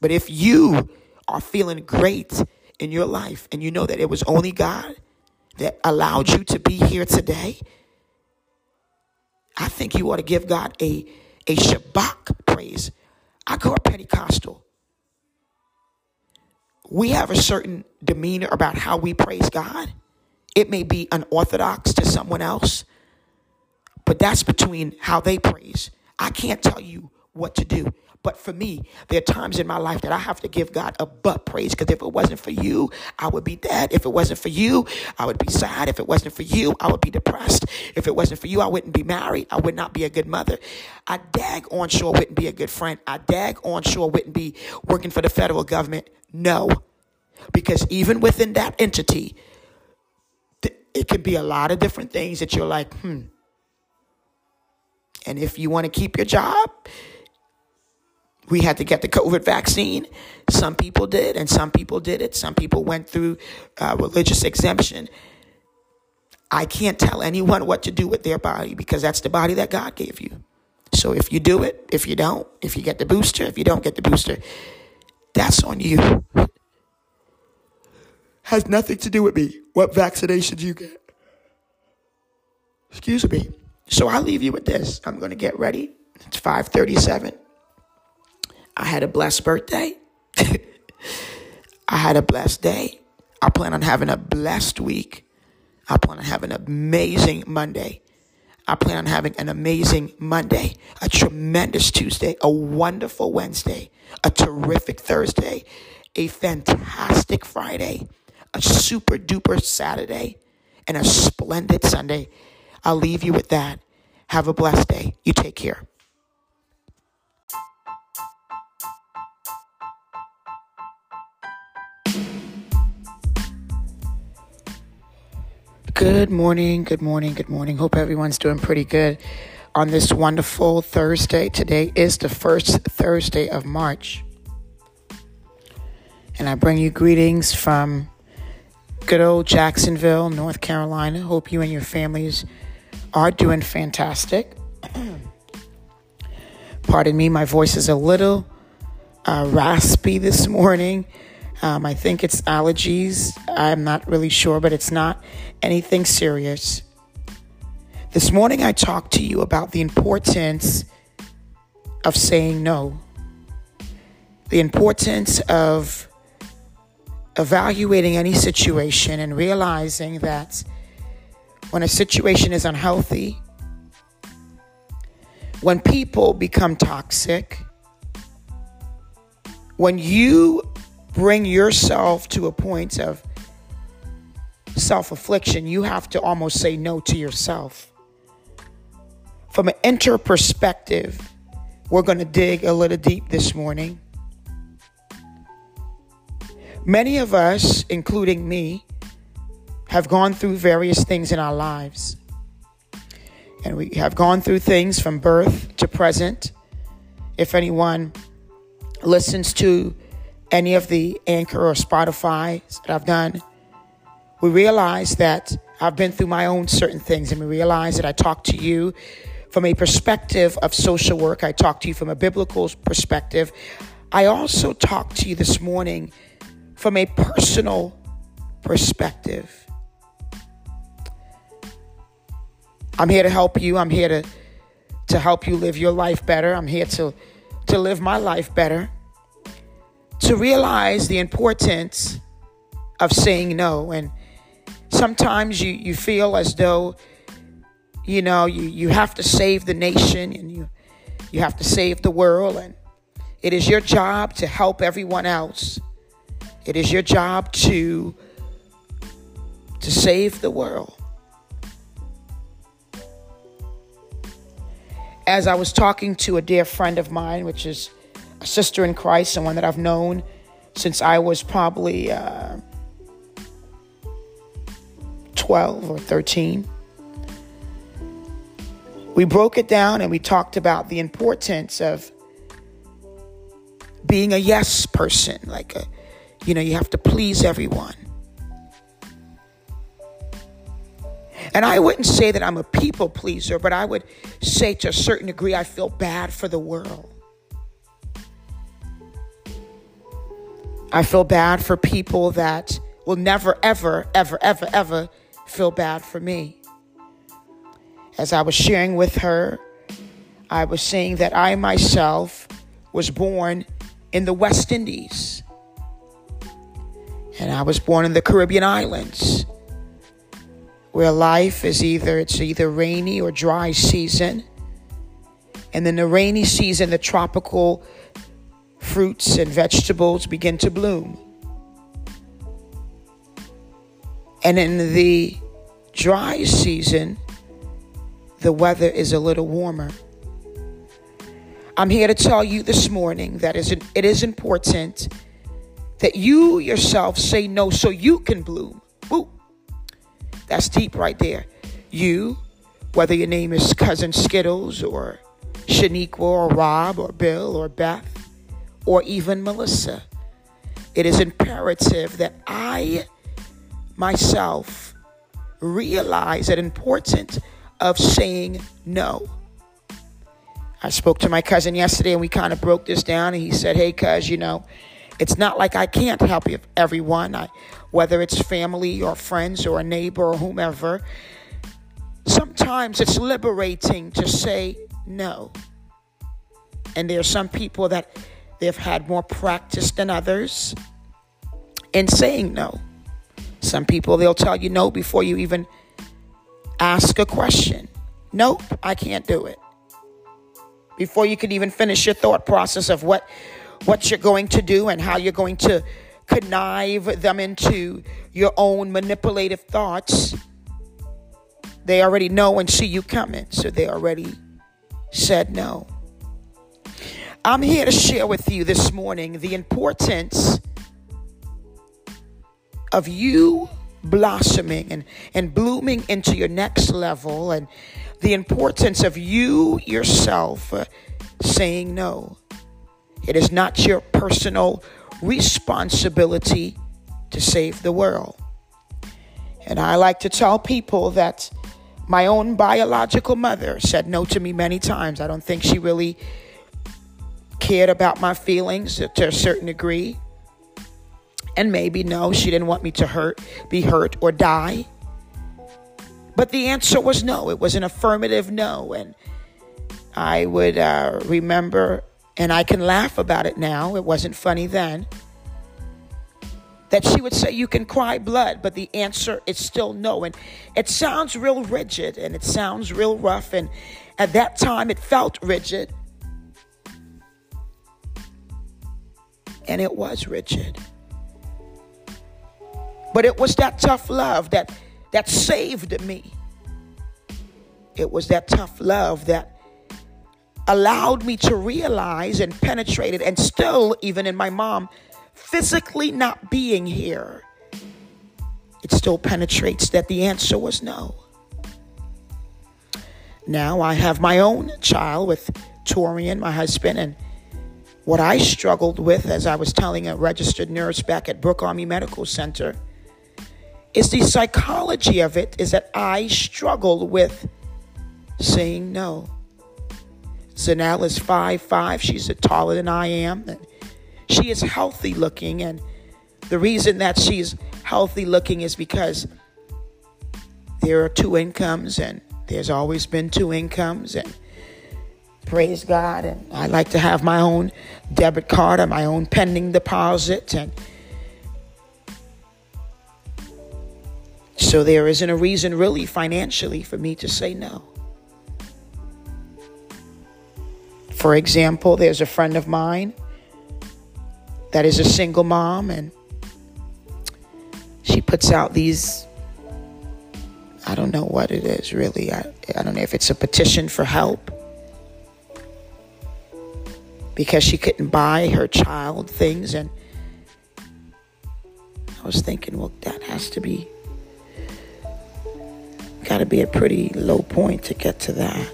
S1: But if you are feeling great in your life and you know that it was only God that allowed you to be here today, I think you ought to give God a, a Shabbat praise. I call it Pentecostal. We have a certain demeanor about how we praise God. It may be unorthodox to someone else, but that's between how they praise. I can't tell you what to do. But for me, there are times in my life that I have to give God a butt praise because if it wasn't for you, I would be dead. If it wasn't for you, I would be sad. If it wasn't for you, I would be depressed. If it wasn't for you, I wouldn't be married. I would not be a good mother. I dag on sure wouldn't be a good friend. I dag on sure wouldn't be working for the federal government. No. Because even within that entity, it could be a lot of different things that you're like, hmm. And if you want to keep your job, we had to get the COVID vaccine. Some people did, and some people did it. Some people went through uh, religious exemption. I can't tell anyone what to do with their body because that's the body that God gave you. So if you do it, if you don't, if you get the booster, if you don't get the booster, that's on you. Has nothing to do with me. What vaccinations you get. Excuse me. So I'll leave you with this. I'm going to get ready. It's 537. I had a blessed birthday. [laughs] I had a blessed day. I plan on having a blessed week. I plan on having an amazing Monday. I plan on having an amazing Monday, a tremendous Tuesday, a wonderful Wednesday, a terrific Thursday, a fantastic Friday, a super duper Saturday, and a splendid Sunday. I'll leave you with that. Have a blessed day. You take care. Good morning, good morning, good morning. Hope everyone's doing pretty good on this wonderful Thursday. Today is the first Thursday of March. And I bring you greetings from good old Jacksonville, North Carolina. Hope you and your families are doing fantastic. [clears throat] Pardon me, my voice is a little uh, raspy this morning. Um, I think it's allergies. I'm not really sure, but it's not anything serious. This morning, I talked to you about the importance of saying no, the importance of evaluating any situation and realizing that when a situation is unhealthy, when people become toxic, when you bring yourself to a point of self affliction, you have to almost say no to yourself. From an inter perspective, we're going to dig a little deep this morning. Many of us, including me, have gone through various things in our lives. And we have gone through things from birth to present. If anyone listens to any of the Anchor or Spotify that I've done, we realize that I've been through my own certain things, and we realize that I talk to you from a perspective of social work. I talk to you from a biblical perspective. I also talk to you this morning from a personal perspective. I'm here to help you. I'm here to to help you live your life better. I'm here to to live my life better to realize the importance of saying no. And sometimes you, you feel as though you know, you, you have to save the nation and you, you have to save the world. And it is your job to help everyone else. It is your job to, to save the world. As I was talking to a dear friend of mine, which is a sister in Christ, someone that I've known since I was probably uh, 12 or 13. We broke it down and we talked about the importance of being a yes person. Like, a, you know, you have to please everyone. And I wouldn't say that I'm a people pleaser, but I would say to a certain degree, I feel bad for the world. I feel bad for people that will never, ever, ever, ever, ever feel bad for me. As I was sharing with her, I was saying that I myself was born in the West Indies. And I was born in the Caribbean islands where life is either it's either rainy or dry season. And in the rainy season the tropical fruits and vegetables begin to bloom. And in the dry season, the weather is a little warmer. I'm here to tell you this morning that it is important that you yourself say no so you can bloom. Ooh, that's deep right there. You, whether your name is Cousin Skittles or Shaniqua or Rob or Bill or Beth, or even Melissa. It is imperative that I myself realize the importance of saying no. I spoke to my cousin yesterday and we kind of broke this down and he said, "Hey cuz, you know, it's not like I can't help everyone, I, whether it's family or friends or a neighbor or whomever. Sometimes it's liberating to say no. And there are some people that They've had more practice than others in saying no. Some people, they'll tell you no before you even ask a question. Nope, I can't do it. Before you can even finish your thought process of what, what you're going to do and how you're going to connive them into your own manipulative thoughts, they already know and see you coming. So they already said no. I'm here to share with you this morning the importance of you blossoming and, and blooming into your next level and the importance of you yourself uh, saying no. It is not your personal responsibility to save the world. And I like to tell people that my own biological mother said no to me many times. I don't think she really cared about my feelings to a certain degree. And maybe no, she didn't want me to hurt, be hurt, or die. But the answer was no. It was an affirmative no. And I would uh, remember, and I can laugh about it now, it wasn't funny then, that she would say, You can cry blood, but the answer is still no. And it sounds real rigid and it sounds real rough. And at that time, it felt rigid. And it was Richard. But it was that tough love that that saved me. It was that tough love that allowed me to realize and penetrate it, and still even in my mom physically not being here it still penetrates that the answer was no. Now I have my own child with Torian, my husband, and what I struggled with, as I was telling a registered nurse back at Brooke Army Medical Center, is the psychology of it is that I struggled with saying no. Zanelle is five five. She's taller than I am. And she is healthy looking. And the reason that she's healthy looking is because there are two incomes, and there's always been two incomes. And praise God. And I like to have my own debit card and my own pending deposit. And so there isn't a reason, really, financially, for me to say no. For example, there's a friend of mine that is a single mom, and she puts out these I don't know what it is really. I, I don't know if it's a petition for help because she couldn't buy her child things and I was thinking, well, that has to be got to be a pretty low point to get to that.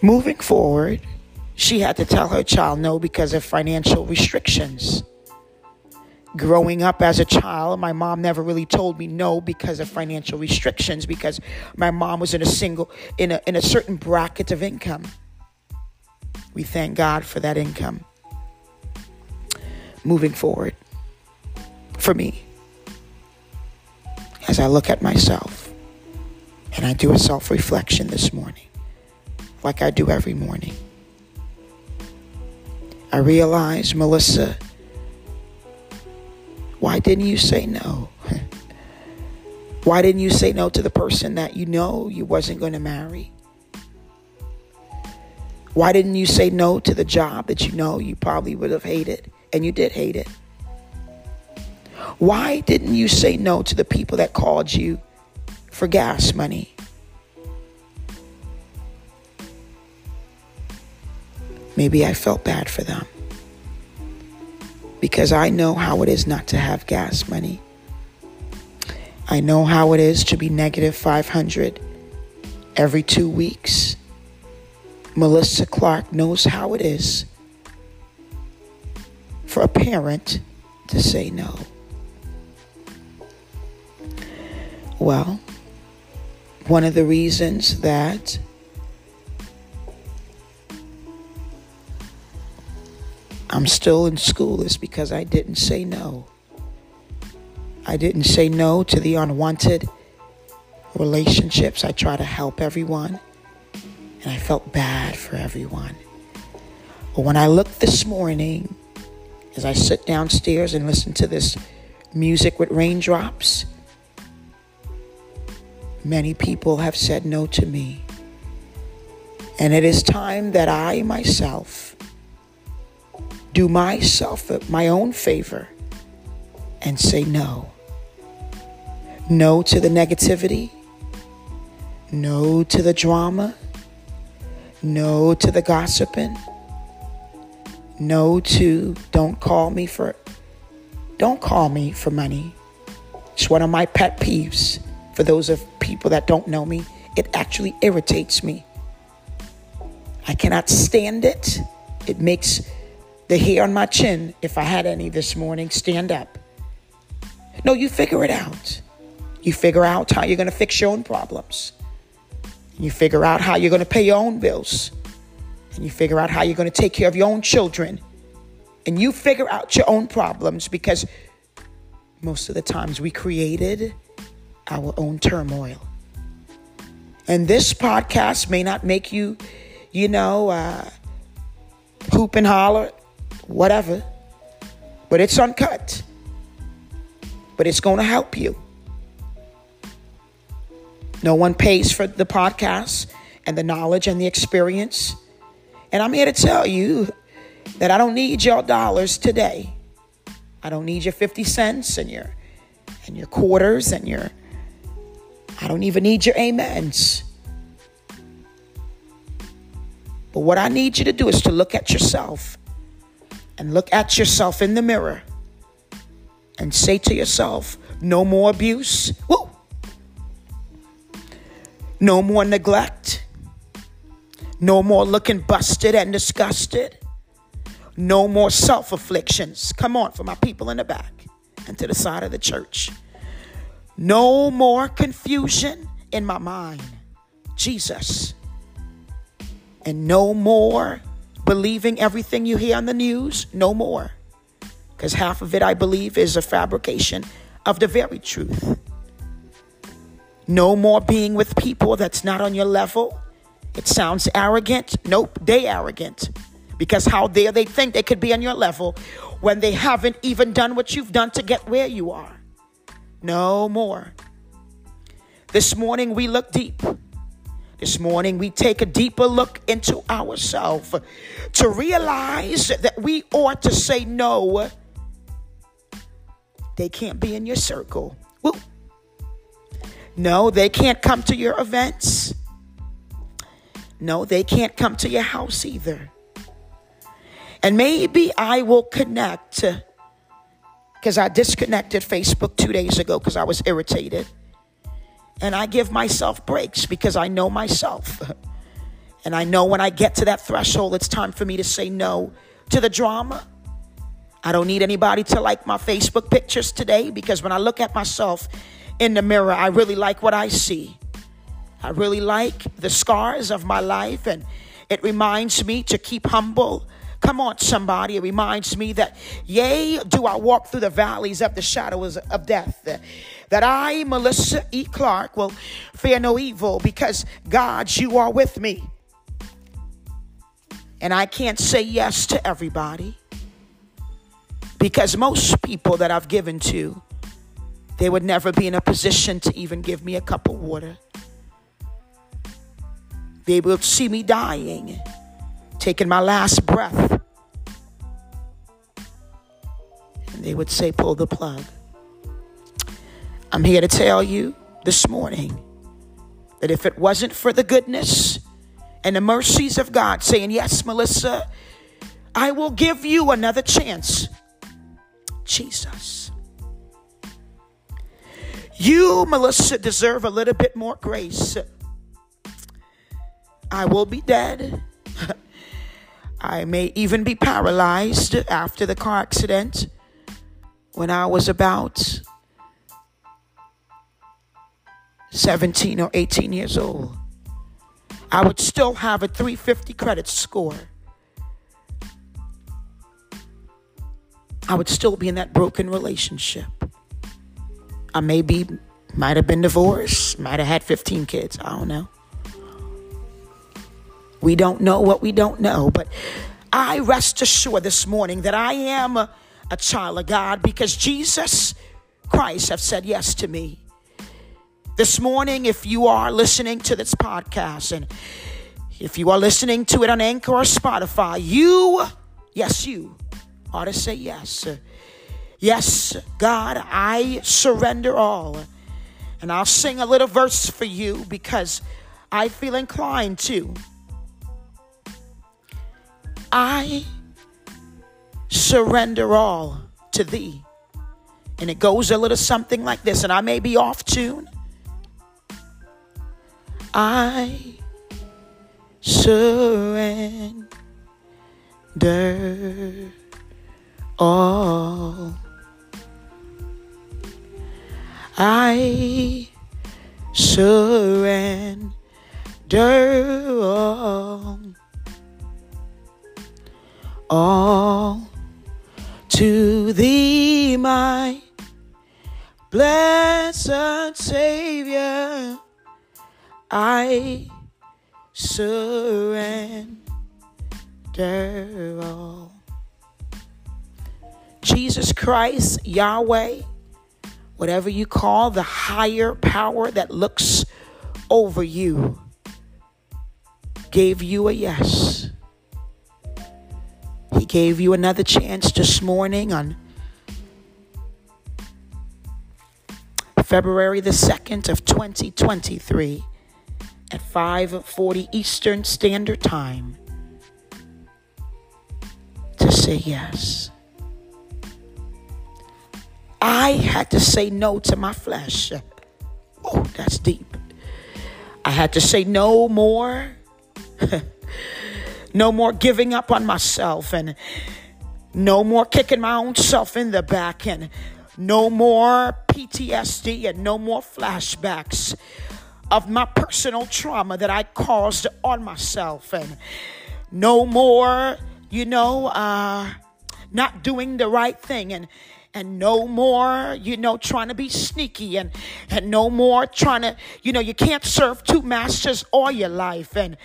S1: Moving forward, she had to tell her child no because of financial restrictions. Growing up as a child, my mom never really told me no because of financial restrictions because my mom was in a single in a in a certain bracket of income. We thank God for that income. Moving forward, for me, as I look at myself and I do a self reflection this morning, like I do every morning, I realize, Melissa, why didn't you say no? [laughs] Why didn't you say no to the person that you know you wasn't going to marry? Why didn't you say no to the job that you know you probably would have hated and you did hate it? Why didn't you say no to the people that called you for gas money? Maybe I felt bad for them because I know how it is not to have gas money. I know how it is to be negative 500 every two weeks. Melissa Clarke knows how it is for a parent to say no. Well, one of the reasons that I'm still in school is because I didn't say no. I didn't say no to the unwanted relationships. I try to help everyone, and I felt bad for everyone. But when I look this morning, as I sit downstairs and listen to this music with raindrops, many people have said no to me. And it is time that I myself do myself my own favor and say no. No to the negativity. No to the drama. No to the gossiping. No to don't call me for don't call me for money. It's one of my pet peeves for those of people that don't know me. It actually irritates me. I cannot stand it. It makes the hair on my chin, if I had any this morning, stand up. No, you figure it out. You figure out how you're going to fix your own problems. You figure out how you're going to pay your own bills. And you figure out how you're going to take care of your own children. And you figure out your own problems because most of the times we created our own turmoil. And this podcast may not make you, you know, uh, hoop and holler whatever. But it's uncut. But it's going to help you. No one pays for the podcast and the knowledge and the experience. And I'm here to tell you that I don't need your dollars today. I don't need your 50 cents and your and your quarters and your I don't even need your amens. But what I need you to do is to look at yourself and look at yourself in the mirror and say to yourself, no more abuse. Woo! No more neglect. No more looking busted and disgusted. No more self afflictions. Come on, for my people in the back and to the side of the church. No more confusion in my mind. Jesus. And no more believing everything you hear on the news? No more. Because half of it, I believe, is a fabrication of the very truth. No more being with people that's not on your level. It sounds arrogant. Nope, they arrogant. Because how dare they think they could be on your level when they haven't even done what you've done to get where you are? No more. This morning we look deep. This morning, we take a deeper look into ourselves to realize that we ought to say no. They can't be in your circle. Woo. No, they can't come to your events. No, they can't come to your house either. And maybe I will connect because I disconnected Facebook two days ago because I was irritated. And I give myself breaks because I know myself. [laughs] And I know when I get to that threshold, it's time for me to say no to the drama. I don't need anybody to like my Facebook pictures today because when I look at myself in the mirror, I really like what I see. I really like the scars of my life, and it reminds me to keep humble. Come on, somebody. It reminds me that, yea, do I walk through the valleys of the shadows of death, that I, Melissa E. Clarke, will fear no evil because, God, you are with me. And I can't say yes to everybody because most people that I've given to, they would never be in a position to even give me a cup of water. They will see me dying, taking my last breath. And they would say, pull the plug. I'm here to tell you this morning that if it wasn't for the goodness and the mercies of God saying, Yes, Melissa, I will give you another chance. Jesus. You, Melissa, deserve a little bit more grace. I will be dead. [laughs] I may even be paralyzed after the car accident when I was about 17 or 18 years old. I would still have a 350 credit score. I would still be in that broken relationship. I may be, might have been divorced, might have had 15 kids. I don't know. We don't know what we don't know, but I rest assured this morning that I am a, a child of God because Jesus Christ have said yes to me. This morning, if you are listening to this podcast and if you are listening to it on Anchor or Spotify, you, yes, you ought to say yes. Yes, God, I surrender all. And I'll sing a little verse for you because I feel inclined to. I surrender all to thee. And it goes a little something like this, and I may be off tune. I surrender all. I surrender all all to thee, my blessed Savior. I surrender all. Jesus Christ, Yahweh, whatever you call the higher power that looks over you, gave you a yes. He gave you another chance this morning on February the 2nd of 2023 at 5:40 Eastern Standard Time to say yes. I had to say no to my flesh. Oh, that's deep. I had to say no more [laughs] No more giving up on myself and no more kicking my own self in the back and no more PTSD and no more flashbacks of my personal trauma that I caused on myself and no more, you know, uh, not doing the right thing and and no more, you know, trying to be sneaky and and no more trying to, you know, you can't serve two masters all your life and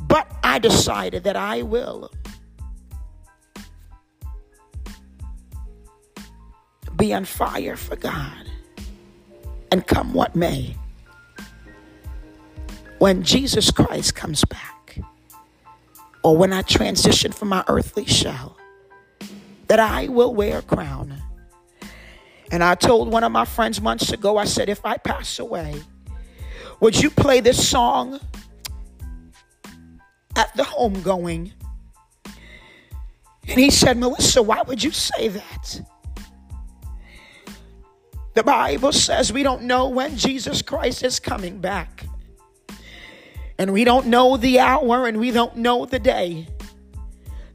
S1: but I decided that I will be on fire for God and come what may. when Jesus Christ comes back, or when I transition from my earthly shell, that I will wear a crown. And I told one of my friends months ago, I said, if I pass away, would you play this song at the homegoing? And he said, Melissa, why would you say that? The Bible says we don't know when Jesus Christ is coming back. And we don't know the hour and we don't know the day.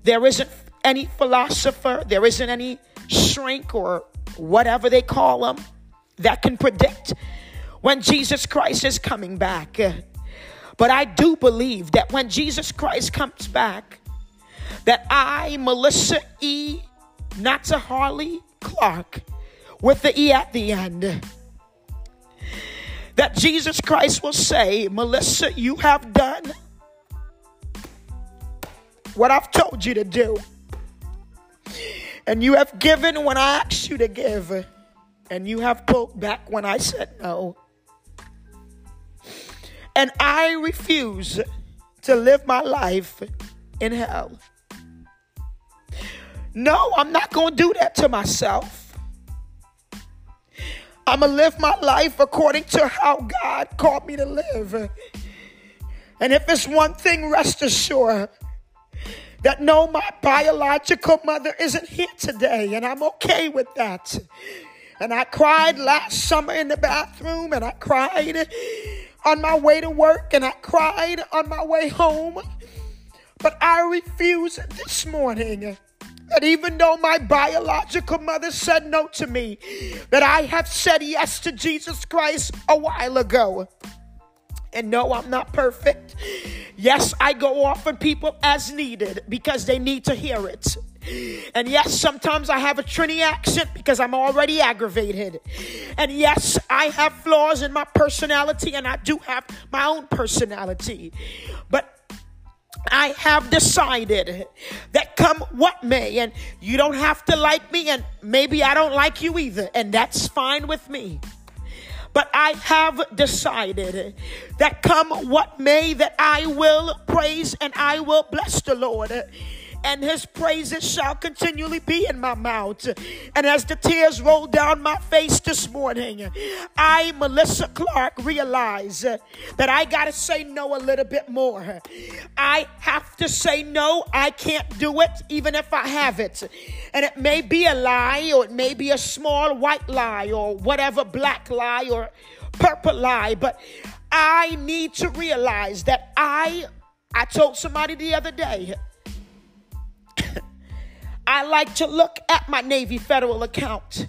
S1: There isn't any philosopher, there isn't any shrink or whatever they call them that can predict when Jesus Christ is coming back. But I do believe that when Jesus Christ comes back, that I, Melissa E. not to Harley Clarke, with the E at the end, that Jesus Christ will say, Melissa, you have done what I've told you to do. And you have given when I asked you to give. And you have pulled back when I said no. And I refuse to live my life in hell. No, I'm not going to do that to myself. I'm going to live my life according to how God called me to live. And if it's one thing, rest assured that no, my biological mother isn't here today, and I'm okay with that. And I cried last summer in the bathroom, and I cried on my way to work, and I cried on my way home. But I refuse this morning that even though my biological mother said no to me, that I have said yes to Jesus Christ a while ago. And no, I'm not perfect. Yes, I go off on people as needed because they need to hear it. And yes, sometimes I have a Trini accent because I'm already aggravated. And yes, I have flaws in my personality and I do have my own personality. But I have decided that come what may, and you don't have to like me, and maybe I don't like you either, and that's fine with me. But I have decided that come what may, that I will praise and I will bless the Lord and his praises shall continually be in my mouth. And as the tears roll down my face this morning, I, Melissa Clarke, realize that I got to say no a little bit more. I have to say no. I can't do it, even if I have it. And it may be a lie, or it may be a small white lie, or whatever black lie, or purple lie, but I need to realize that I I told somebody the other day [coughs] I like to look at my Navy Federal account.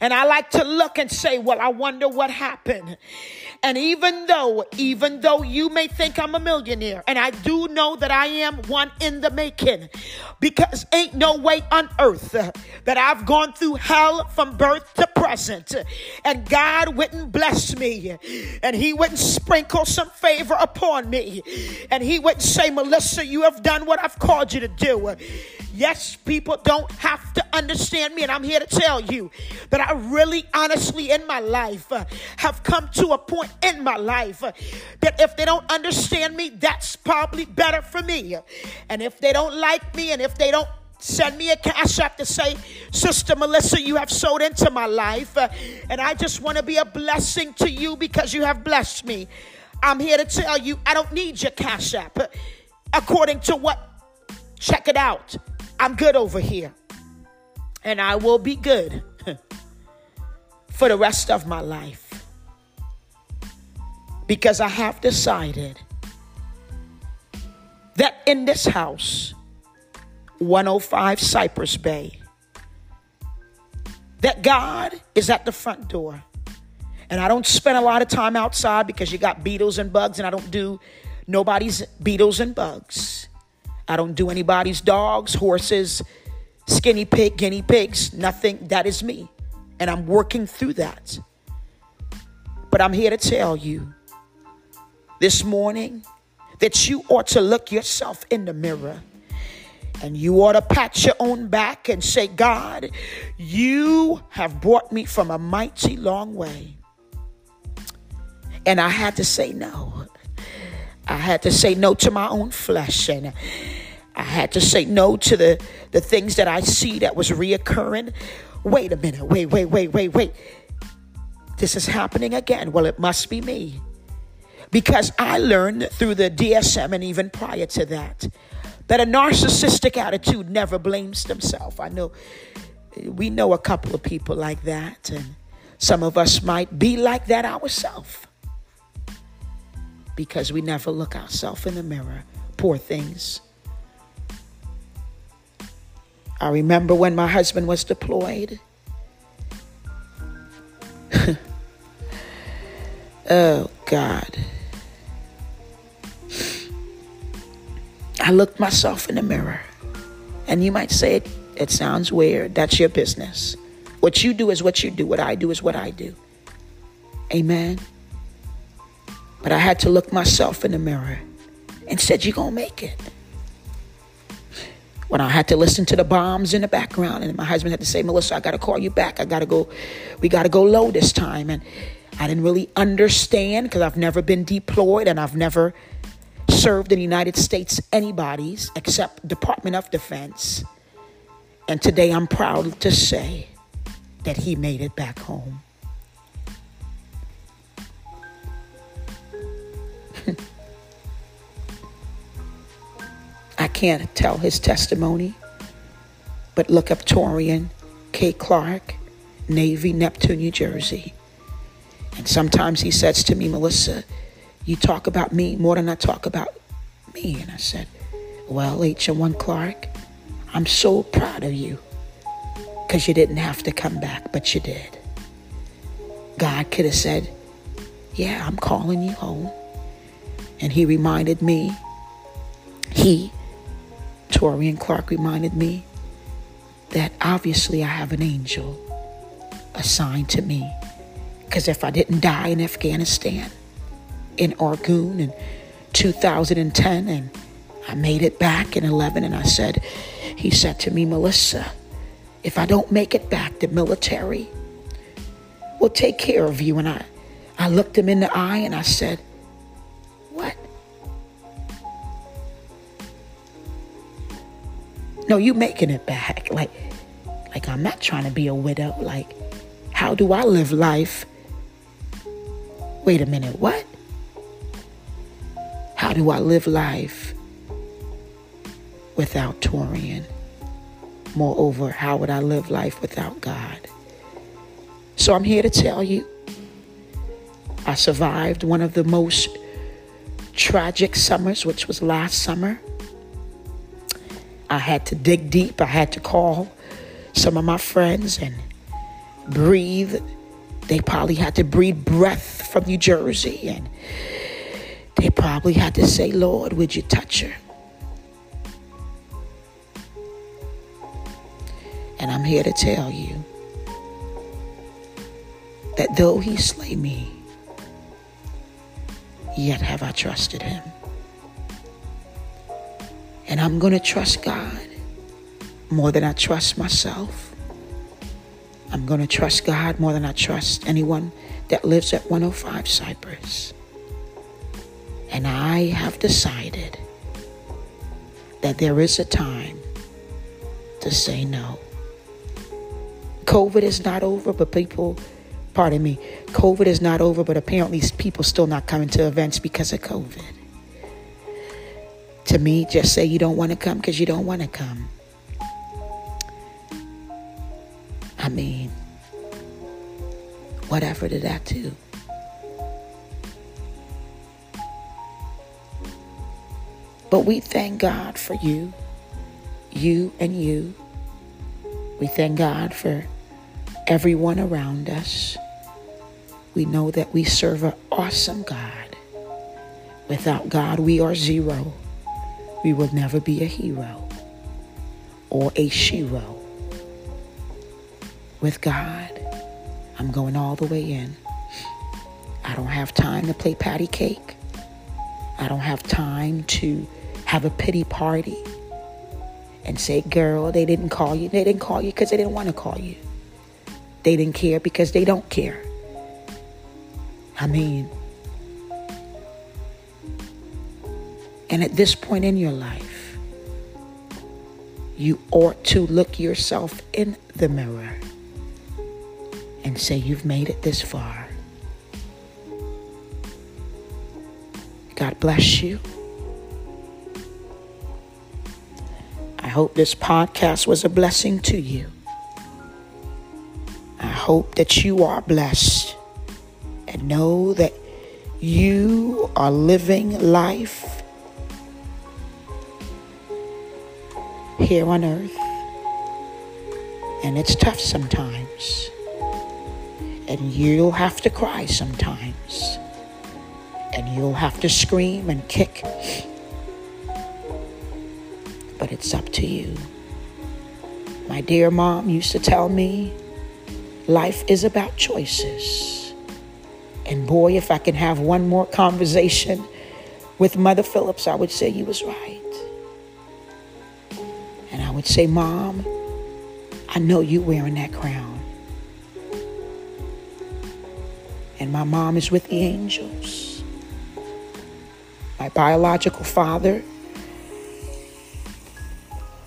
S1: And I like to look and say, well, I wonder what happened. And even though, even though you may think I'm a millionaire, and I do know that I am one in the making, because ain't no way on earth that I've gone through hell from birth to present, and God wouldn't bless me, and He wouldn't sprinkle some favor upon me, and He wouldn't say, Melissa, you have done what I've called you to do. Yes, people don't have to understand me, and I'm here to tell you that I really, honestly, in my life, uh, have come to a point in my life that if they don't understand me, that's probably better for me. And if they don't like me, and if they don't send me a cash app to say, Sister Melissa, you have sowed into my life, and I just want to be a blessing to you because you have blessed me. I'm here to tell you, I don't need your cash app. According to what? Check it out. I'm good over here. And I will be good [laughs] for the rest of my life. Because I have decided that in this house, 105 Cypress Bay, that God is at the front door. And I don't spend a lot of time outside because you got beetles and bugs, and I don't do nobody's beetles and bugs. I don't do anybody's dogs, horses, skinny pig, guinea pigs, nothing. That is me. And I'm working through that. But I'm here to tell you this morning that you ought to look yourself in the mirror and you ought to pat your own back and say, God, you have brought me from a mighty long way. And I had to say no. I had to say no to my own flesh and I had to say no to the, the things that I see that was reoccurring. Wait a minute, wait, wait, wait, wait, wait. This is happening again. Well, it must be me. Because I learned through the DSM and even prior to that that a narcissistic attitude never blames themselves. I know we know a couple of people like that, and some of us might be like that ourselves because we never look ourselves in the mirror. Poor things. I remember when my husband was deployed. [laughs] oh, God. I looked myself in the mirror. And you might say it, it sounds weird. That's your business. What you do is what you do. What I do is what I do. Amen. But I had to look myself in the mirror and said, You're going to make it. When I had to listen to the bombs in the background, and my husband had to say, Melissa, I got to call you back. I got to go, we got to go low this time. And I didn't really understand because I've never been deployed and I've never served in the United States anybody's except Department of Defense. And today I'm proud to say that he made it back home. [laughs] I can't tell his testimony, but look up Torian K. Clarke, Navy, Neptune, New Jersey. And sometimes he says to me, Melissa, you talk about me more than I talk about me. And I said, Well, H1 Clarke, I'm so proud of you because you didn't have to come back, but you did. God could have said, Yeah, I'm calling you home. And he reminded me, he, Torian Clarke, reminded me that obviously I have an angel assigned to me. Because if I didn't die in Afghanistan, in Argoon in 2010, and I made it back in 11, and I said, he said to me, Melissa, if I don't make it back, the military will take care of you. And I, I looked him in the eye and I said, What? No, you making it back. Like, like I'm not trying to be a widow. Like, how do I live life? Wait a minute, what? How do I live life without Torian? Moreover, how would I live life without God? So I'm here to tell you I survived one of the most tragic summers, which was last summer. I had to dig deep. I had to call some of my friends and breathe. They probably had to breathe breath from New Jersey and they probably had to say, Lord, would you touch her? And I'm here to tell you that though he slay me, yet have I trusted him. And I'm going to trust God more than I trust myself. I'm going to trust God more than I trust anyone that lives at 105 Cypress. And I have decided that there is a time to say no. COVID is not over, but people, pardon me, COVID is not over, but apparently people still not coming to events because of COVID. To me, just say you don't want to come because you don't want to come. I mean, whatever did that do? But we thank God for you, you and you. We thank God for everyone around us. We know that we serve an awesome God. Without God, we are zero. We will never be a hero or a shero. With God, I'm going all the way in. I don't have time to play patty cake. I don't have time to have a pity party and say, girl, they didn't call you. They didn't call you because they didn't want to call you. They didn't care because they don't care. I mean, And at this point in your life, you ought to look yourself in the mirror and say, You've made it this far. God bless you. Hope this podcast was a blessing to you. I hope that you are blessed and know that you are living life here on earth. And it's tough sometimes. And you'll have to cry sometimes. And you'll have to scream and kick. But it's up to you. My dear mom used to tell me life is about choices. And boy, if I can have one more conversation with Mother Phillips, I would say you was right. And I would say, Mom, I know you wearing that crown. And my mom is with the angels. My biological father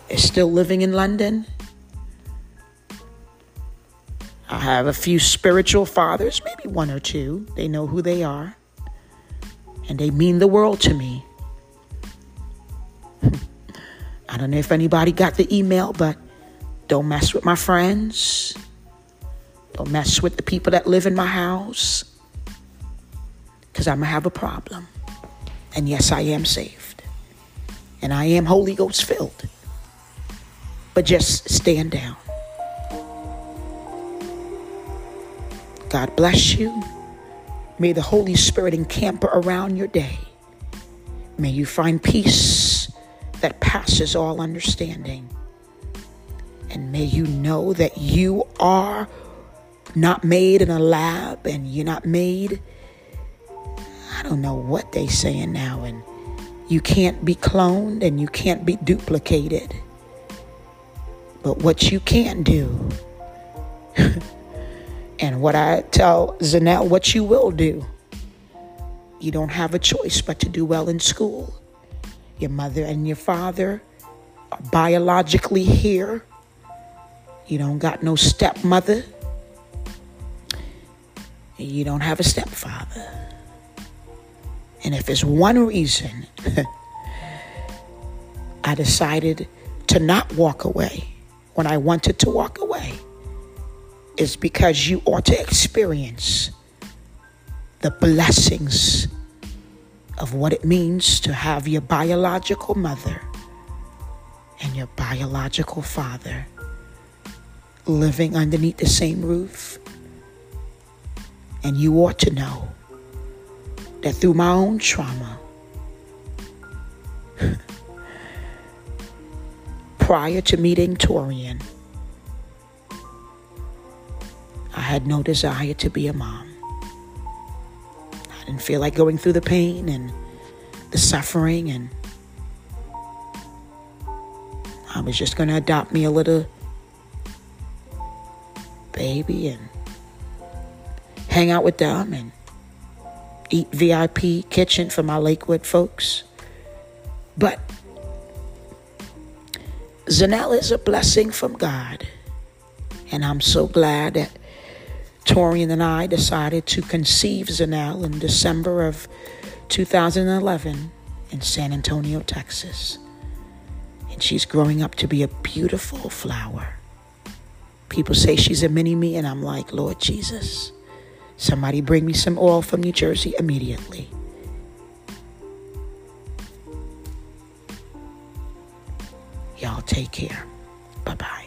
S1: is still living in London. I have a few spiritual fathers, maybe one or two. They know who they are, and they mean the world to me. [laughs] I don't know if anybody got the email, but don't mess with my friends. Don't mess with the people that live in my house, because I'm going to have a problem. And yes, I am saved, and I am Holy Ghost filled. But just stand down. God bless you. May the Holy Spirit encamp around your day. May you find peace that passes all understanding. And may you know that you are not made in a lab and you're not made, I don't know what they're saying now, and you can't be cloned and you can't be duplicated. But what you can't do [laughs] And what I tell Zanelle, what you will do, you don't have a choice but to do well in school. Your mother and your father are biologically here. You don't got no stepmother. You don't have a stepfather. And if it's one reason [laughs] I decided to not walk away when I wanted to walk away, is because you ought to experience the blessings of what it means to have your biological mother and your biological father living underneath the same roof. And you ought to know that through my own trauma, prior to meeting Torian, I had no desire to be a mom. I didn't feel like going through the pain and the suffering, and I was just going to adopt me a little baby and hang out with them and eat VIP kitchen for my Lakewood folks. But Zanelle is a blessing from God. And I'm so glad that Torian and I decided to conceive Zanelle in December of 2011 in San Antonio, Texas. And she's growing up to be a beautiful flower. People say she's a mini me, and I'm like, Lord Jesus, somebody bring me some oil from New Jersey immediately. Y'all take care. Bye bye.